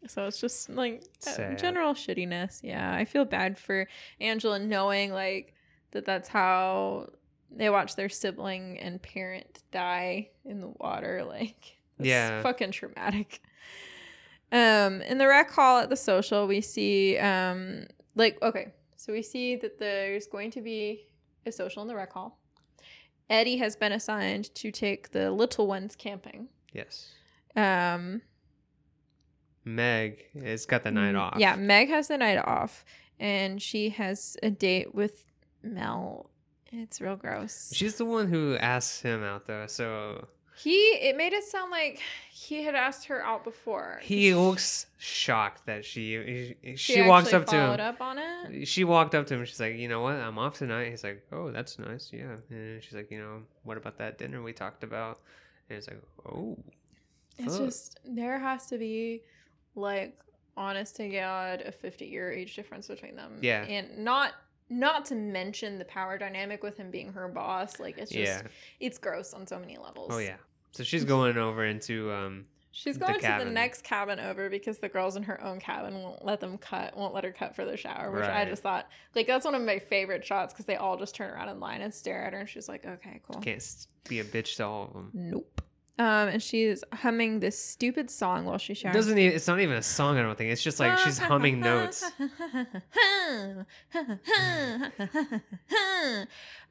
so it's just like Sad. general shittiness. Yeah, I feel bad for Angela knowing like that that's how they watch their sibling and parent die in the water. Like, Yeah. fucking traumatic. Um, in the rec hall at the social, we see um, like okay, so we see that there's going to be a social in the rec hall. Eddie has been assigned to take the little ones camping. Yes. Um, Meg has got the night Mm, off. Yeah, Meg has the night off, and she has a date with Mel. It's real gross. She's the one who asks him out, though. So he it made it sound like he had asked her out before. he looks shocked that she she, She walks up to him. up on it. She walked up to him. She's like, you know what? I'm off tonight. He's like, oh, that's nice. Yeah. And she's like, you know, what about that dinner we talked about? And he's like, oh. It's fuck." just there has to be like honest to God a 50 year age difference between them. Yeah. And not not to mention the power dynamic with him being her boss. Like it's just yeah. it's gross on so many levels. Oh yeah. So she's going over into um She's the going to the next cabin over because the girls in her own cabin won't let them cut, won't let her cut for the shower, which I just thought, like, that's one of my favorite shots because they all just turn around in line and stare at her, and she's like, okay, cool. Can't be a bitch to all of them. Nope. Um, and she's humming this stupid song while she showers. doesn't even. It's not even a song. I don't think. It's just like she's humming notes. <laughs>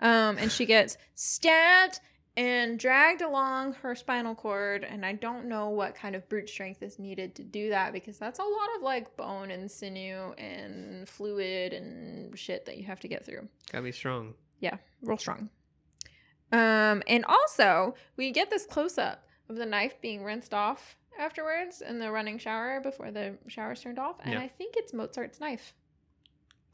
um, and she gets stabbed and dragged along her spinal cord, and I don't know what kind of brute strength is needed to do that because that's a lot of like bone and sinew and fluid and shit that you have to get through Gotta be strong. Yeah, real strong. Um, and also we get this close up of the knife being rinsed off afterwards in the running shower before the shower's turned off, and Yeah. I think it's Mozart's knife,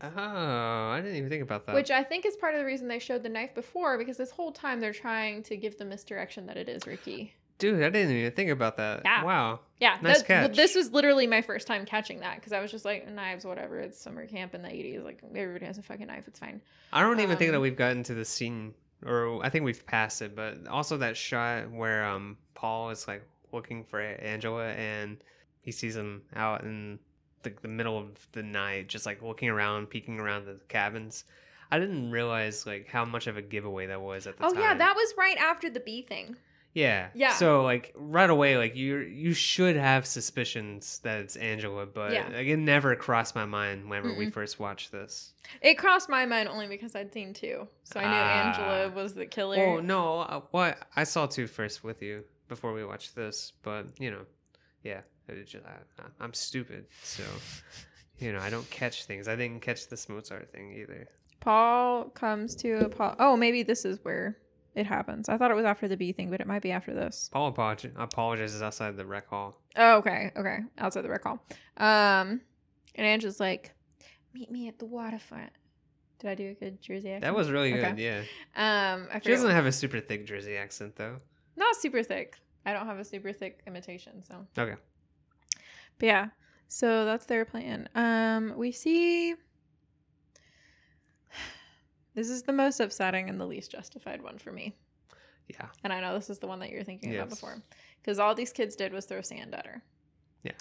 Oh, I didn't even think about that. which I think is part of the reason they showed the knife before because this whole time they're trying to give the misdirection that it is Ricky. Dude, I didn't even think about that. Yeah. Wow. Yeah, Nice that- catch. This was literally my first time catching that because I was just like, knives, whatever. It's summer camp in the '80s. Like everybody has a fucking knife. It's fine. I don't even think that Um, we've gotten to the scene, or I think we've passed it. But also that shot where um Paul is like looking for Angela, and he sees him out in the, the middle of the night, just like looking around, peeking around the cabins. I didn't realize like how much of a giveaway that was at the time. Oh time. yeah, that was right after the bee thing. Yeah. Yeah. So like right away, like you you should have suspicions that it's Angela, but Yeah. like, it never crossed my mind whenever we Mm-mm. first watched this. It crossed my mind only because I'd seen two, so I knew Ah. Angela was the killer. Oh no, uh, what I saw two first with you before we watched this, but you know, yeah, just, I, I'm stupid, so you know I don't catch things. I didn't catch this Mozart thing either. Paul comes to Paul. Oh, maybe this is where it happens. I thought it was after the bee thing, but it might be after this. Paul apolog- apologizes outside the rec hall. Oh, okay, okay, outside the rec hall. Um, and Angela's like, "Meet me at the waterfront." Did I do a good Jersey accent? That was really Okay. good. Yeah, Um, I she doesn't what- have a super thick Jersey accent though. not super thick. I don't have a super thick imitation, so. Okay. But yeah, so that's their plan. Um, we see. This is the most upsetting and the least justified one for me. Yeah. And I know this is the one that you're thinking about before. Because all these kids did was throw sand at her. Yeah.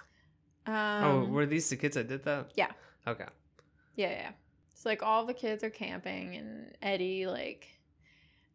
Um, oh, were these the kids that did that? yeah. Okay. Yeah, yeah. It's like all the kids are camping, and Eddie like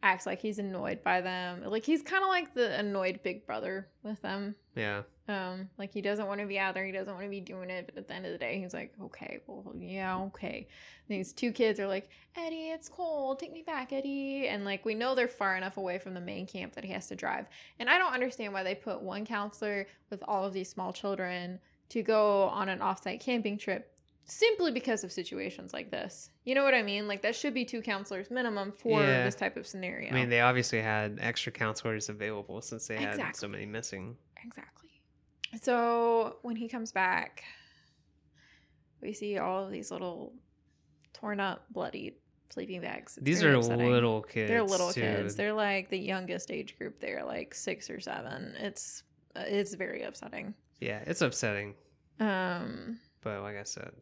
acts like he's annoyed by them. Like he's kind of like the annoyed big brother with them. Yeah. Um, like he doesn't want to be out there, he doesn't want to be doing it, but at the end of the day, he's like, okay, well, yeah, okay. And these two kids are like, Eddie, it's cold, take me back, Eddie. And like we know they're far enough away from the main camp that he has to drive. And I don't understand why they put one counselor with all of these small children to go on an offsite camping trip simply because of situations like this. You know what I mean? Like that should be two counselors minimum for Yeah. this type of scenario. I mean, they obviously had extra counselors available since they had so many missing. Exactly. So when he comes back, we see all of these little torn up, bloodied sleeping bags. It's These are upsetting. little kids. They're little too. kids. They're like the youngest age group. They're like six or seven. It's uh, it's very upsetting. Yeah, it's upsetting, Um. but like I said,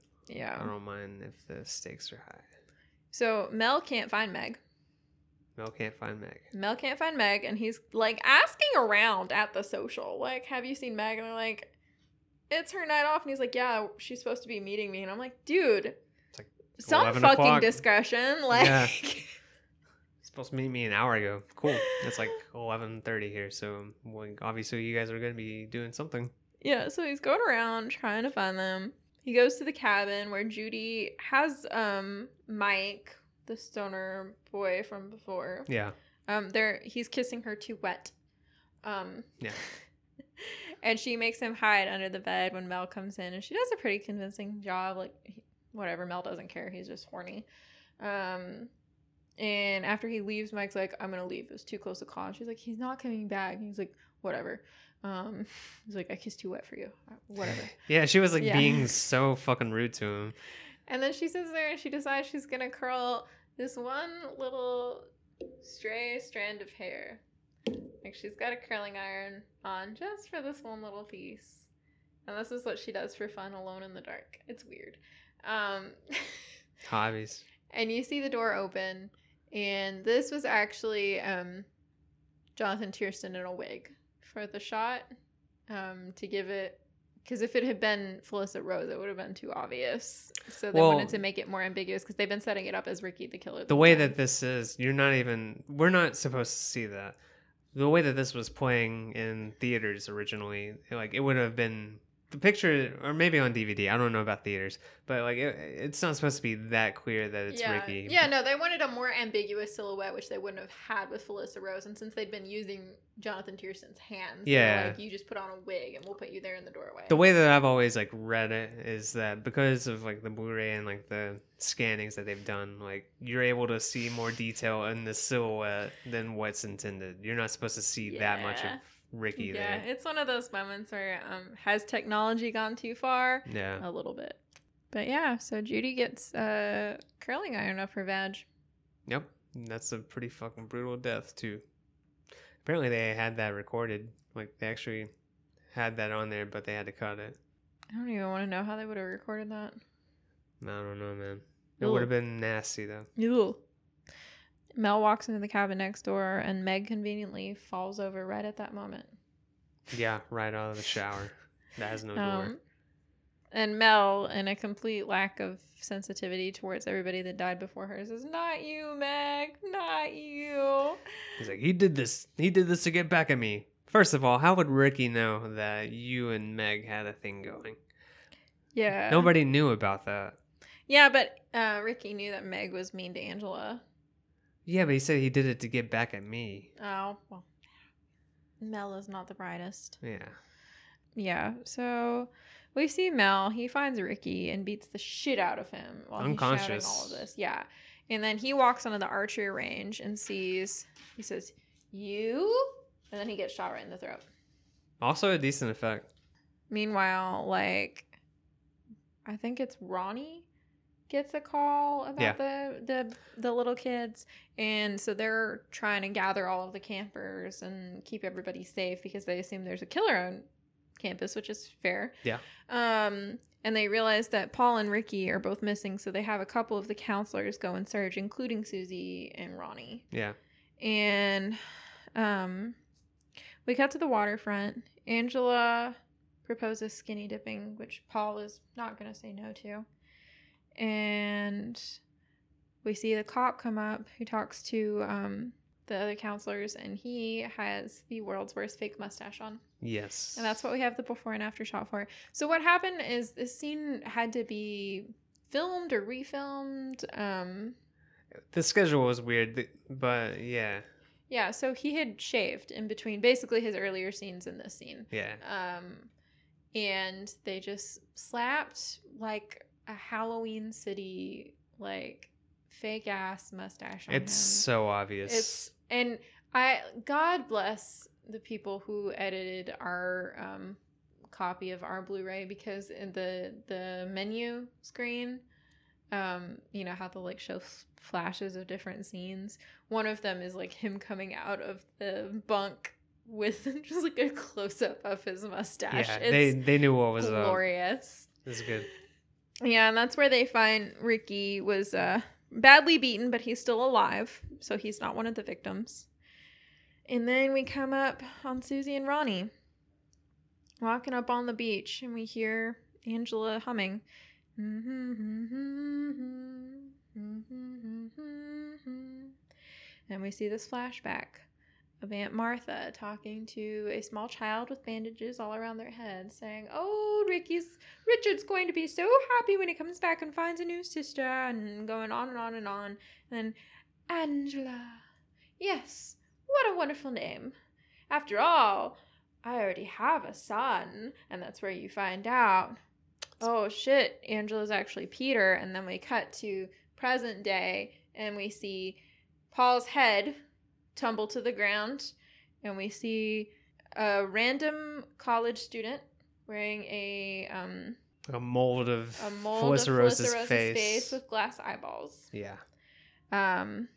I don't mind if the stakes are high. So Mel can't find Meg. Mel can't find Meg. Mel can't find Meg, and he's like asking around at the social, like, "Have you seen Meg?" And they're like, "It's her night off." And he's like, "Yeah, she's supposed to be meeting me." And I'm like, "Dude, like some fucking o'clock. discretion." Like, Yeah. <laughs> supposed to meet me an hour ago. Cool. It's like eleven thirty here, so well, obviously you guys are going to be doing something. yeah. So he's going around trying to find them. He goes to the cabin where Judy has um Mike, the stoner boy from before. Yeah. Um, there he's kissing her too wet. Um, Yeah. <laughs> and she makes him hide under the bed when Mel comes in, and she does a pretty convincing job. Like, he- whatever, Mel doesn't care. He's just horny. Um, and after he leaves, Mike's like, "I'm gonna leave. It was too close to call." And she's like, "He's not coming back." And he's like, "Whatever." Um, <laughs> he's like, "I kissed too wet for you. Uh, Whatever." Yeah, she was like Yeah. being <laughs> so fucking rude to him. And then she sits there and she decides she's gonna curl this one little stray strand of hair. Like she's got a curling iron on just for this one little piece. And this is what she does for fun alone in the dark. It's weird. Um <laughs> Hobbies. and you see the door open and this was actually um Jonathan Tiersten in a wig for the shot. um, to give it because if it had been Felissa Rose, it would have been too obvious. So they Well- wanted to make it more ambiguous because they've been setting it up as Ricky the killer. the whole way time. that this is, you're not even. We're not supposed to see that. The way that this was playing in theaters originally, like it would have been the picture, or maybe on DVD. I don't know about theaters, but like it, it's not supposed to be that clear that it's yeah. Ricky. Yeah, no, they wanted a more ambiguous silhouette, which they wouldn't have had with Felissa Rose. And since they'd been using Jonathan Tiersten's hands, Yeah. like you just put on a wig and we'll put you there in the doorway. the way that I've always like read it is that because of like the Blu-ray and like the scannings that they've done, like you're able to see more detail in the silhouette than what's intended. You're not supposed to see that much of Yeah. Ricky yeah, there. it's one of those moments where um, has technology gone too far? Yeah. A little bit. But yeah, so Judy gets uh, curling iron up her vag. Yep. That's a pretty fucking brutal death too. Apparently they had that recorded. Like they actually had that on there, but they had to cut it. I don't even want to know how they would have recorded that. I don't know, man. It would have been nasty though. Ew. Mel walks into the cabin next door, and Meg conveniently falls over right at that moment. Yeah, right out of the shower. That has no door. Um, and Mel, in a complete lack of sensitivity towards everybody that died before her, says, "Not you, Meg. Not you." He's like, he did this. He did this to get back at me. First of all, how would Ricky know that you and Meg had a thing going? Yeah. Nobody knew about that. Yeah, but uh, Ricky knew that Meg was mean to Angela. Yeah, but he said he did it to get back at me. Oh well. Mel is not the brightest. Yeah. Yeah, so we see Mel. He finds Ricky and beats the shit out of him while he's shouting Unconscious. all of this. Yeah, and then he walks onto the archery range and sees. He says, "You," and then he gets shot right in the throat. Also a decent effect. Meanwhile, like, I think it's Ronnie gets a call about Yeah. the the the little kids, and so they're trying to gather all of the campers and keep everybody safe because they assume there's a killer on campus, which is fair. Yeah. Um, and they realize that Paul and Ricky are both missing, so they have a couple of the counselors go and search, including Susie and Ronnie Yeah. and um we cut to the waterfront angela proposes skinny dipping which paul is not going to say no to and we see the cop come up who talks to um the other counselors and he has the world's worst fake mustache on Yes. and that's what we have the before and after shot for so what happened is this scene had to be filmed or refilmed um the schedule was weird, but yeah. Yeah, so he had shaved in between basically his earlier scenes in this scene. Yeah. Um and they just slapped like a Halloween city like fake ass mustache on It's him. so obvious. It's and I God bless the people who edited our um copy of our Blu-ray because in the the menu screen um you know how they'll like show f- flashes of different scenes one of them is like him coming out of the bunk with <laughs> just like a close-up of his mustache yeah, it's they they knew what was up. glorious This is good. Yeah, and that's where they find Ricky was uh, badly beaten, but he's still alive, so he's not one of the victims. And then we come up on Susie and Ronnie walking up on the beach, and we hear Angela humming. And we see this flashback of Aunt Martha talking to a small child with bandages all around their head, saying, Oh, Ricky's Richard's going to be so happy when he comes back and finds a new sister, and going on and on and on. And then, Angela. Yes, what a wonderful name. After all, I already have a son, and that's where you find out. Oh shit, Angela's actually Peter, and then we cut to present day, and we see Paul's head tumble to the ground, and we see a random college student wearing a um A mold of a mold of Rose's face. face with glass eyeballs. yeah. Um,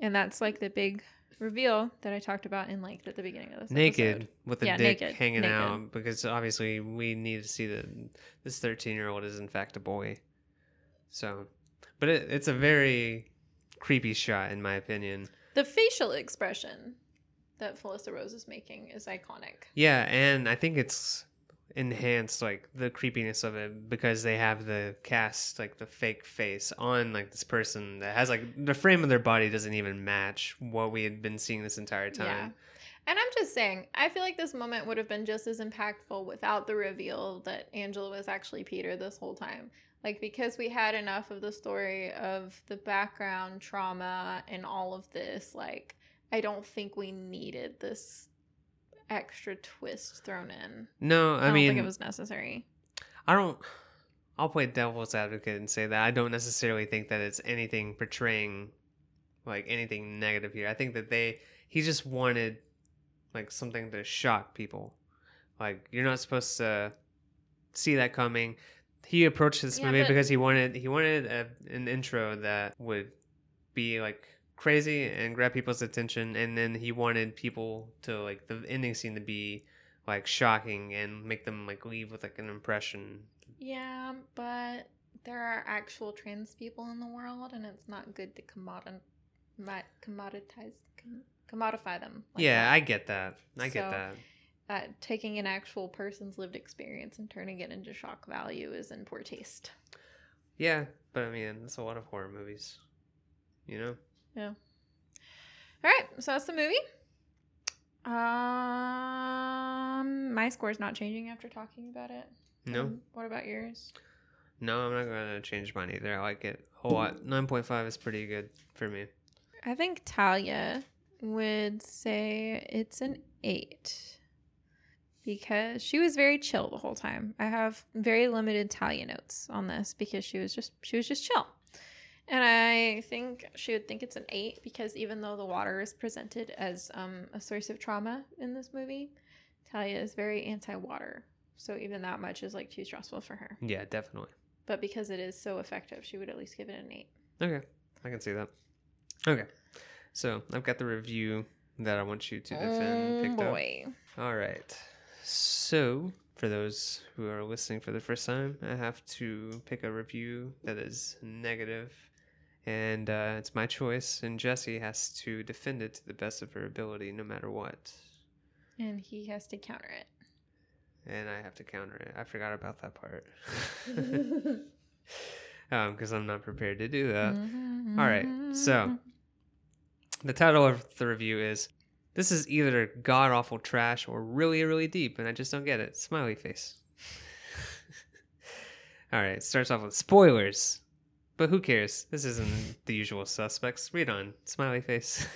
and that's like the big reveal that I talked about in like at the beginning of this naked episode. with the Yeah, dick naked, hanging naked. out because obviously we need to see that this 13 year old is in fact a boy so but it, it's a very creepy shot in my opinion The facial expression that Felissa Rose is making is iconic. Yeah, and I think it's enhanced like the creepiness of it because they have the cast like the fake face on like this person that has like the frame of their body doesn't even match what we had been seeing this entire time. Yeah. And I'm just saying, I feel like this moment would have been just as impactful without the reveal that Angela was actually Peter this whole time. Like, because we had enough of the story of the background trauma and all of this, like, I don't think we needed this extra twist thrown in. No, I, I, don't mean think it was necessary. I don't. I'll play devil's advocate and say that I don't necessarily think that it's anything portraying like anything negative here. I think that they he just wanted like something to shock people. Like you're not supposed to see that coming. He approached this Yeah, movie but- because he wanted he wanted a, an intro that would be like crazy and grab people's attention and then he wanted people to like the ending scene to be like shocking and make them like leave with like an impression. Yeah, but there are actual trans people in the world, and it's not good to commodi- commoditize, commodify them. like yeah, that. I get that. I get that. Uh, taking an actual person's lived experience and turning it into shock value is in poor taste. Yeah, but I mean, it's a lot of horror movies. You know? Yeah. All right, so that's the movie. Um, my score's not changing after talking about it. No, Um, what about yours? no, I'm not gonna change mine either. I like it a lot. Nine point five is pretty good for me. I think Talia would say it's an eight because she was very chill the whole time. I have very limited Talia notes on this because she was just she was just chill. And I think she would think it's an eight because even though the water is presented as um, a source of trauma in this movie, Talia is very anti-water. So even that much is like too stressful for her. Yeah, definitely. But because it is so effective, she would at least give it an eight. Okay, I can see that. Okay, so I've got the review that I want you to defend. Oh, picked up. boy. All right. So, for those who are listening for the first time, I have to pick a review that is negative, and uh, it's my choice. And Jesse has to defend it to the best of her ability, no matter what. And he has to counter it. And I have to counter it. I forgot about that part. <laughs> <laughs> um, because I'm not prepared to do that. Mm-hmm. All right, so- The title of the review is This is either god awful trash or really, really deep, and I just don't get it. Smiley face. <laughs> All right, it starts off with spoilers. But who cares? This isn't the usual suspects. Read on. Smiley face.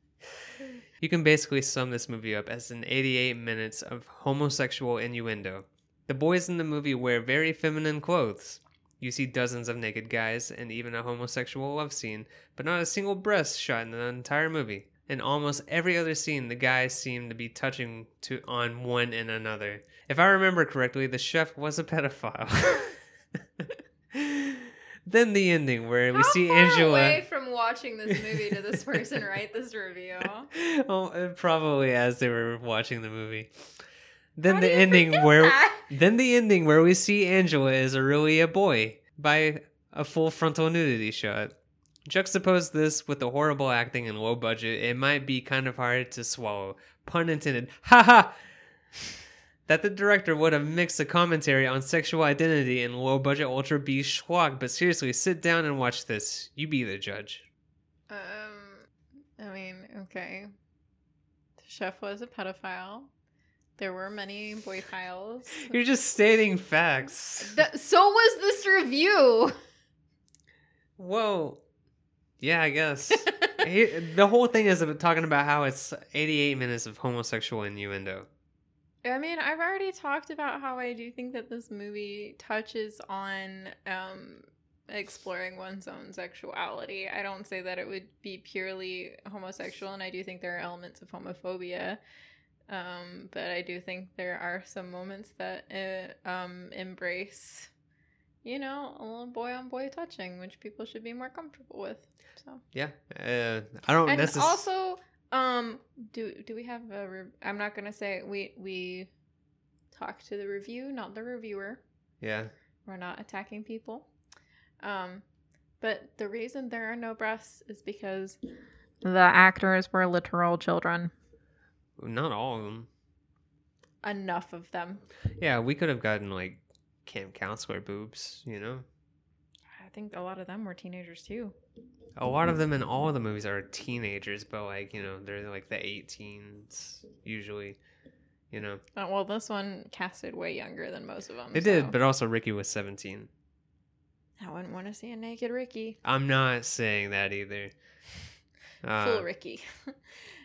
<laughs> you can basically sum this movie up as an 88 minutes of homosexual innuendo. The boys in the movie wear very feminine clothes. You see dozens of naked guys and even a homosexual love scene, but not a single breast shot in the entire movie. In almost every other scene, the guys seem to be touching to on one and another. If I remember correctly, the chef was a pedophile. <laughs> then the ending where we How see far Angela. away from watching this movie did this person write this review? <laughs> oh, uh, probably as they were watching the movie. Then How the ending where that? <laughs> then the ending where we see Angela is really a boy by a full frontal nudity shot. Juxtapose this with the horrible acting and low budget, it might be kind of hard to swallow. Pun intended. <laughs> Ha ha! That the director would have mixed a commentary on sexual identity and low budget Ultra B schlock, but seriously, sit down and watch this. You be the judge. Um, I mean, okay. The chef was a pedophile. There were many boy files. <laughs> You're just stating facts. Th- so was this review. Well, yeah, I guess. <laughs> He- the whole thing is talking about how it's 88 minutes of homosexual innuendo. I mean, I've already talked about how I do think that this movie touches on um, exploring one's own sexuality. I don't say that it would be purely homosexual, and I do think there are elements of homophobia. Um, but I do think there are some moments that uh, um, embrace, you know, a little boy on boy touching, which people should be more comfortable with. So, Yeah, uh, I don't and necessarily. also, um, do do we have a? Re- I'm not gonna say we we talk to the review, not the reviewer. yeah, We're not attacking people. Um, but the reason there are no breasts is because The actors were literal children. Not all of them. Enough of them. Yeah, we could have gotten like camp counselor boobs, you know? I think a lot of them were teenagers too. A lot of them in all of the movies are teenagers, but like, you know, they're like the 18s usually, you know? Uh, well, this one casted way younger than most of them. They did, but also Ricky was 17. I wouldn't want to see a naked Ricky. I'm not saying that either. <laughs> Uh, Full Ricky. <laughs> all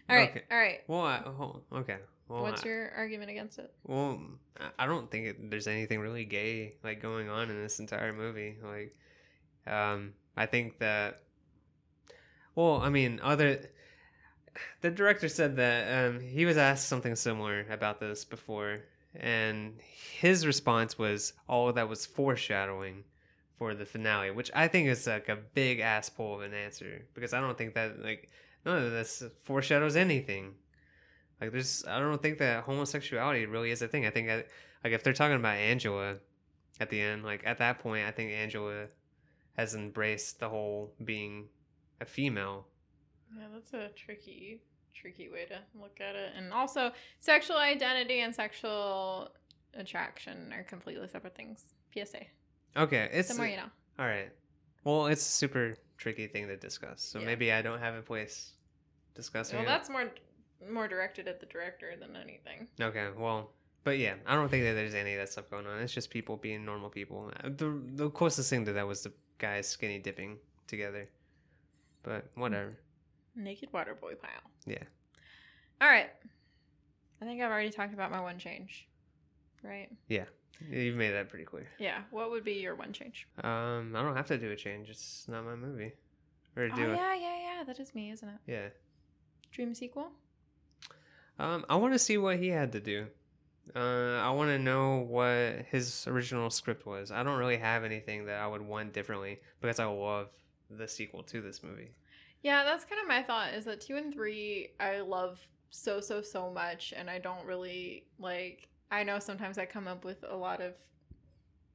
right, okay. all right. Well, I, oh, okay. Well, What's I- your argument against it? Well, I- I don't think it, there's anything really gay like going on in this entire movie. Like, um, I think that. Well, I mean, other. The director said that um, he was asked something similar about this before, and his response was, "All that was foreshadowing for the finale," which I think is like a big ass pull of an answer because I don't think that like none of this foreshadows anything. Like there's, I don't think that homosexuality really is a thing. I think I, like if they're talking about Angela at the end, like at that point, I think Angela has embraced the whole being a female. Yeah, that's a tricky, tricky way to look at it. And also, sexual identity and sexual attraction are completely separate things. PSA. Okay, it's the more you know. all right. Well, it's a super tricky thing to discuss, so Yeah. maybe I don't have a place discussing Well, it. that's more more directed at the director than anything. Okay, well, but yeah, I don't think that there's any of that stuff going on. It's just people being normal people. Uh, The the closest thing to that was the guys skinny dipping together. But whatever. Naked water boy pile. Yeah. All right. I think I've already talked about my one change. Right? Yeah. You've made that pretty clear. Yeah. What would be your one change? Um, I don't have to do a change. It's not my movie. Or Oh do it. yeah, yeah, yeah. That is me, isn't it? Yeah. Dream sequel. Um, I want to see what he had to do. Uh, I want to know what his original script was. I don't really have anything that I would want differently because I love the sequel to this movie. Yeah, that's kind of my thought. Is that two and three I love so so so much, and I don't really like. I know sometimes I come up with a lot of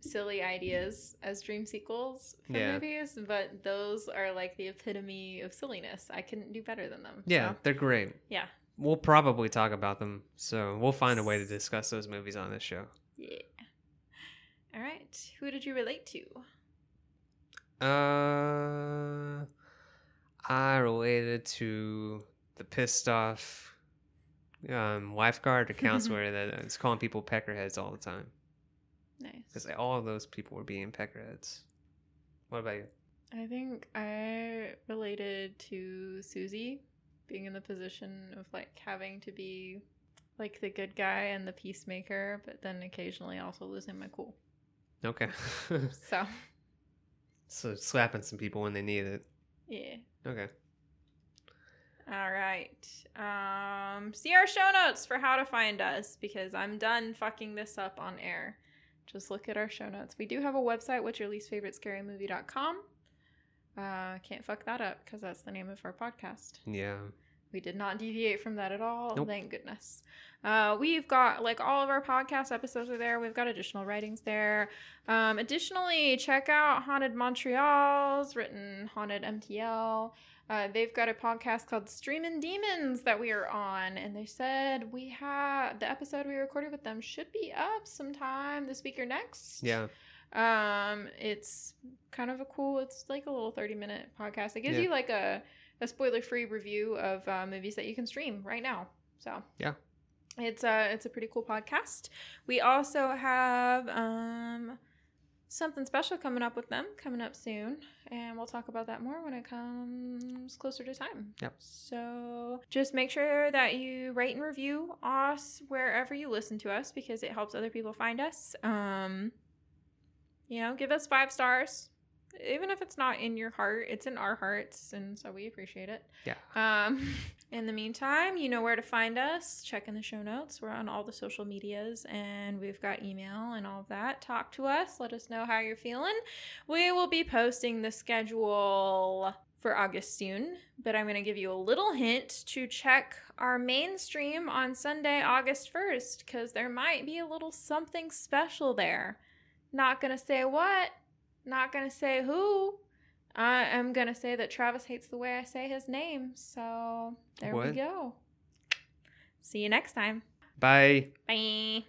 silly ideas as dream sequels for Yeah. movies, but those are like the epitome of silliness. I couldn't do better than them. Yeah, so, they're great. yeah, We'll probably talk about them, so we'll find a way to discuss those movies on this show. yeah. All right, who did you relate to? Uh, I related to the pissed off um, lifeguard or counselor <laughs> that is calling people peckerheads all the time Nice. because all of those people were being peckerheads. What about you? I think I related to Susie being in the position of like having to be like the good guy and the peacemaker, but then occasionally also losing my cool. Okay, <laughs> So, so slapping some people when they need it. yeah. Okay. All right. Um, see our show notes for how to find us because I'm done fucking this up on air. Just look at our show notes. We do have a website, what's your least favorite scary movie.com. Uh, can't fuck that up because that's the name of our podcast. Yeah. We did not deviate from that at all. Nope. Thank goodness. Uh, we've got like all of our podcast episodes are there. We've got additional writings there. Um, additionally, check out Haunted Montreal's written Haunted MTL. Uh, they've got a podcast called Streamin' Demons that we are on, and they said we have the episode we recorded with them should be up sometime this week or next. Yeah. Um, it's kind of a cool. It's like a little thirty minute podcast. It gives Yeah. you like a a spoiler free review of uh, movies that you can stream right now. So Yeah. it's a it's a pretty cool podcast. We also have um something special coming up with them coming up soon, and we'll talk about that more when it comes closer to time. Yep. So just make sure that you rate and review us wherever you listen to us because it helps other people find us. Um, you know, give us five stars. Even if it's not in your heart, it's in our hearts, and so we appreciate it. Yeah. Um, <laughs> in the meantime, you know where to find us. Check in the show notes. We're on all the social medias, and we've got email and all of that. Talk to us. Let us know how you're feeling. We will be posting the schedule for August soon, but I'm going to give you a little hint to check our main stream on Sunday, August 1st, because there might be a little something special there. Not to say what, not to say who. I am gonna say that Travis hates the way I say his name, so there we go. See you next time. Bye. Bye.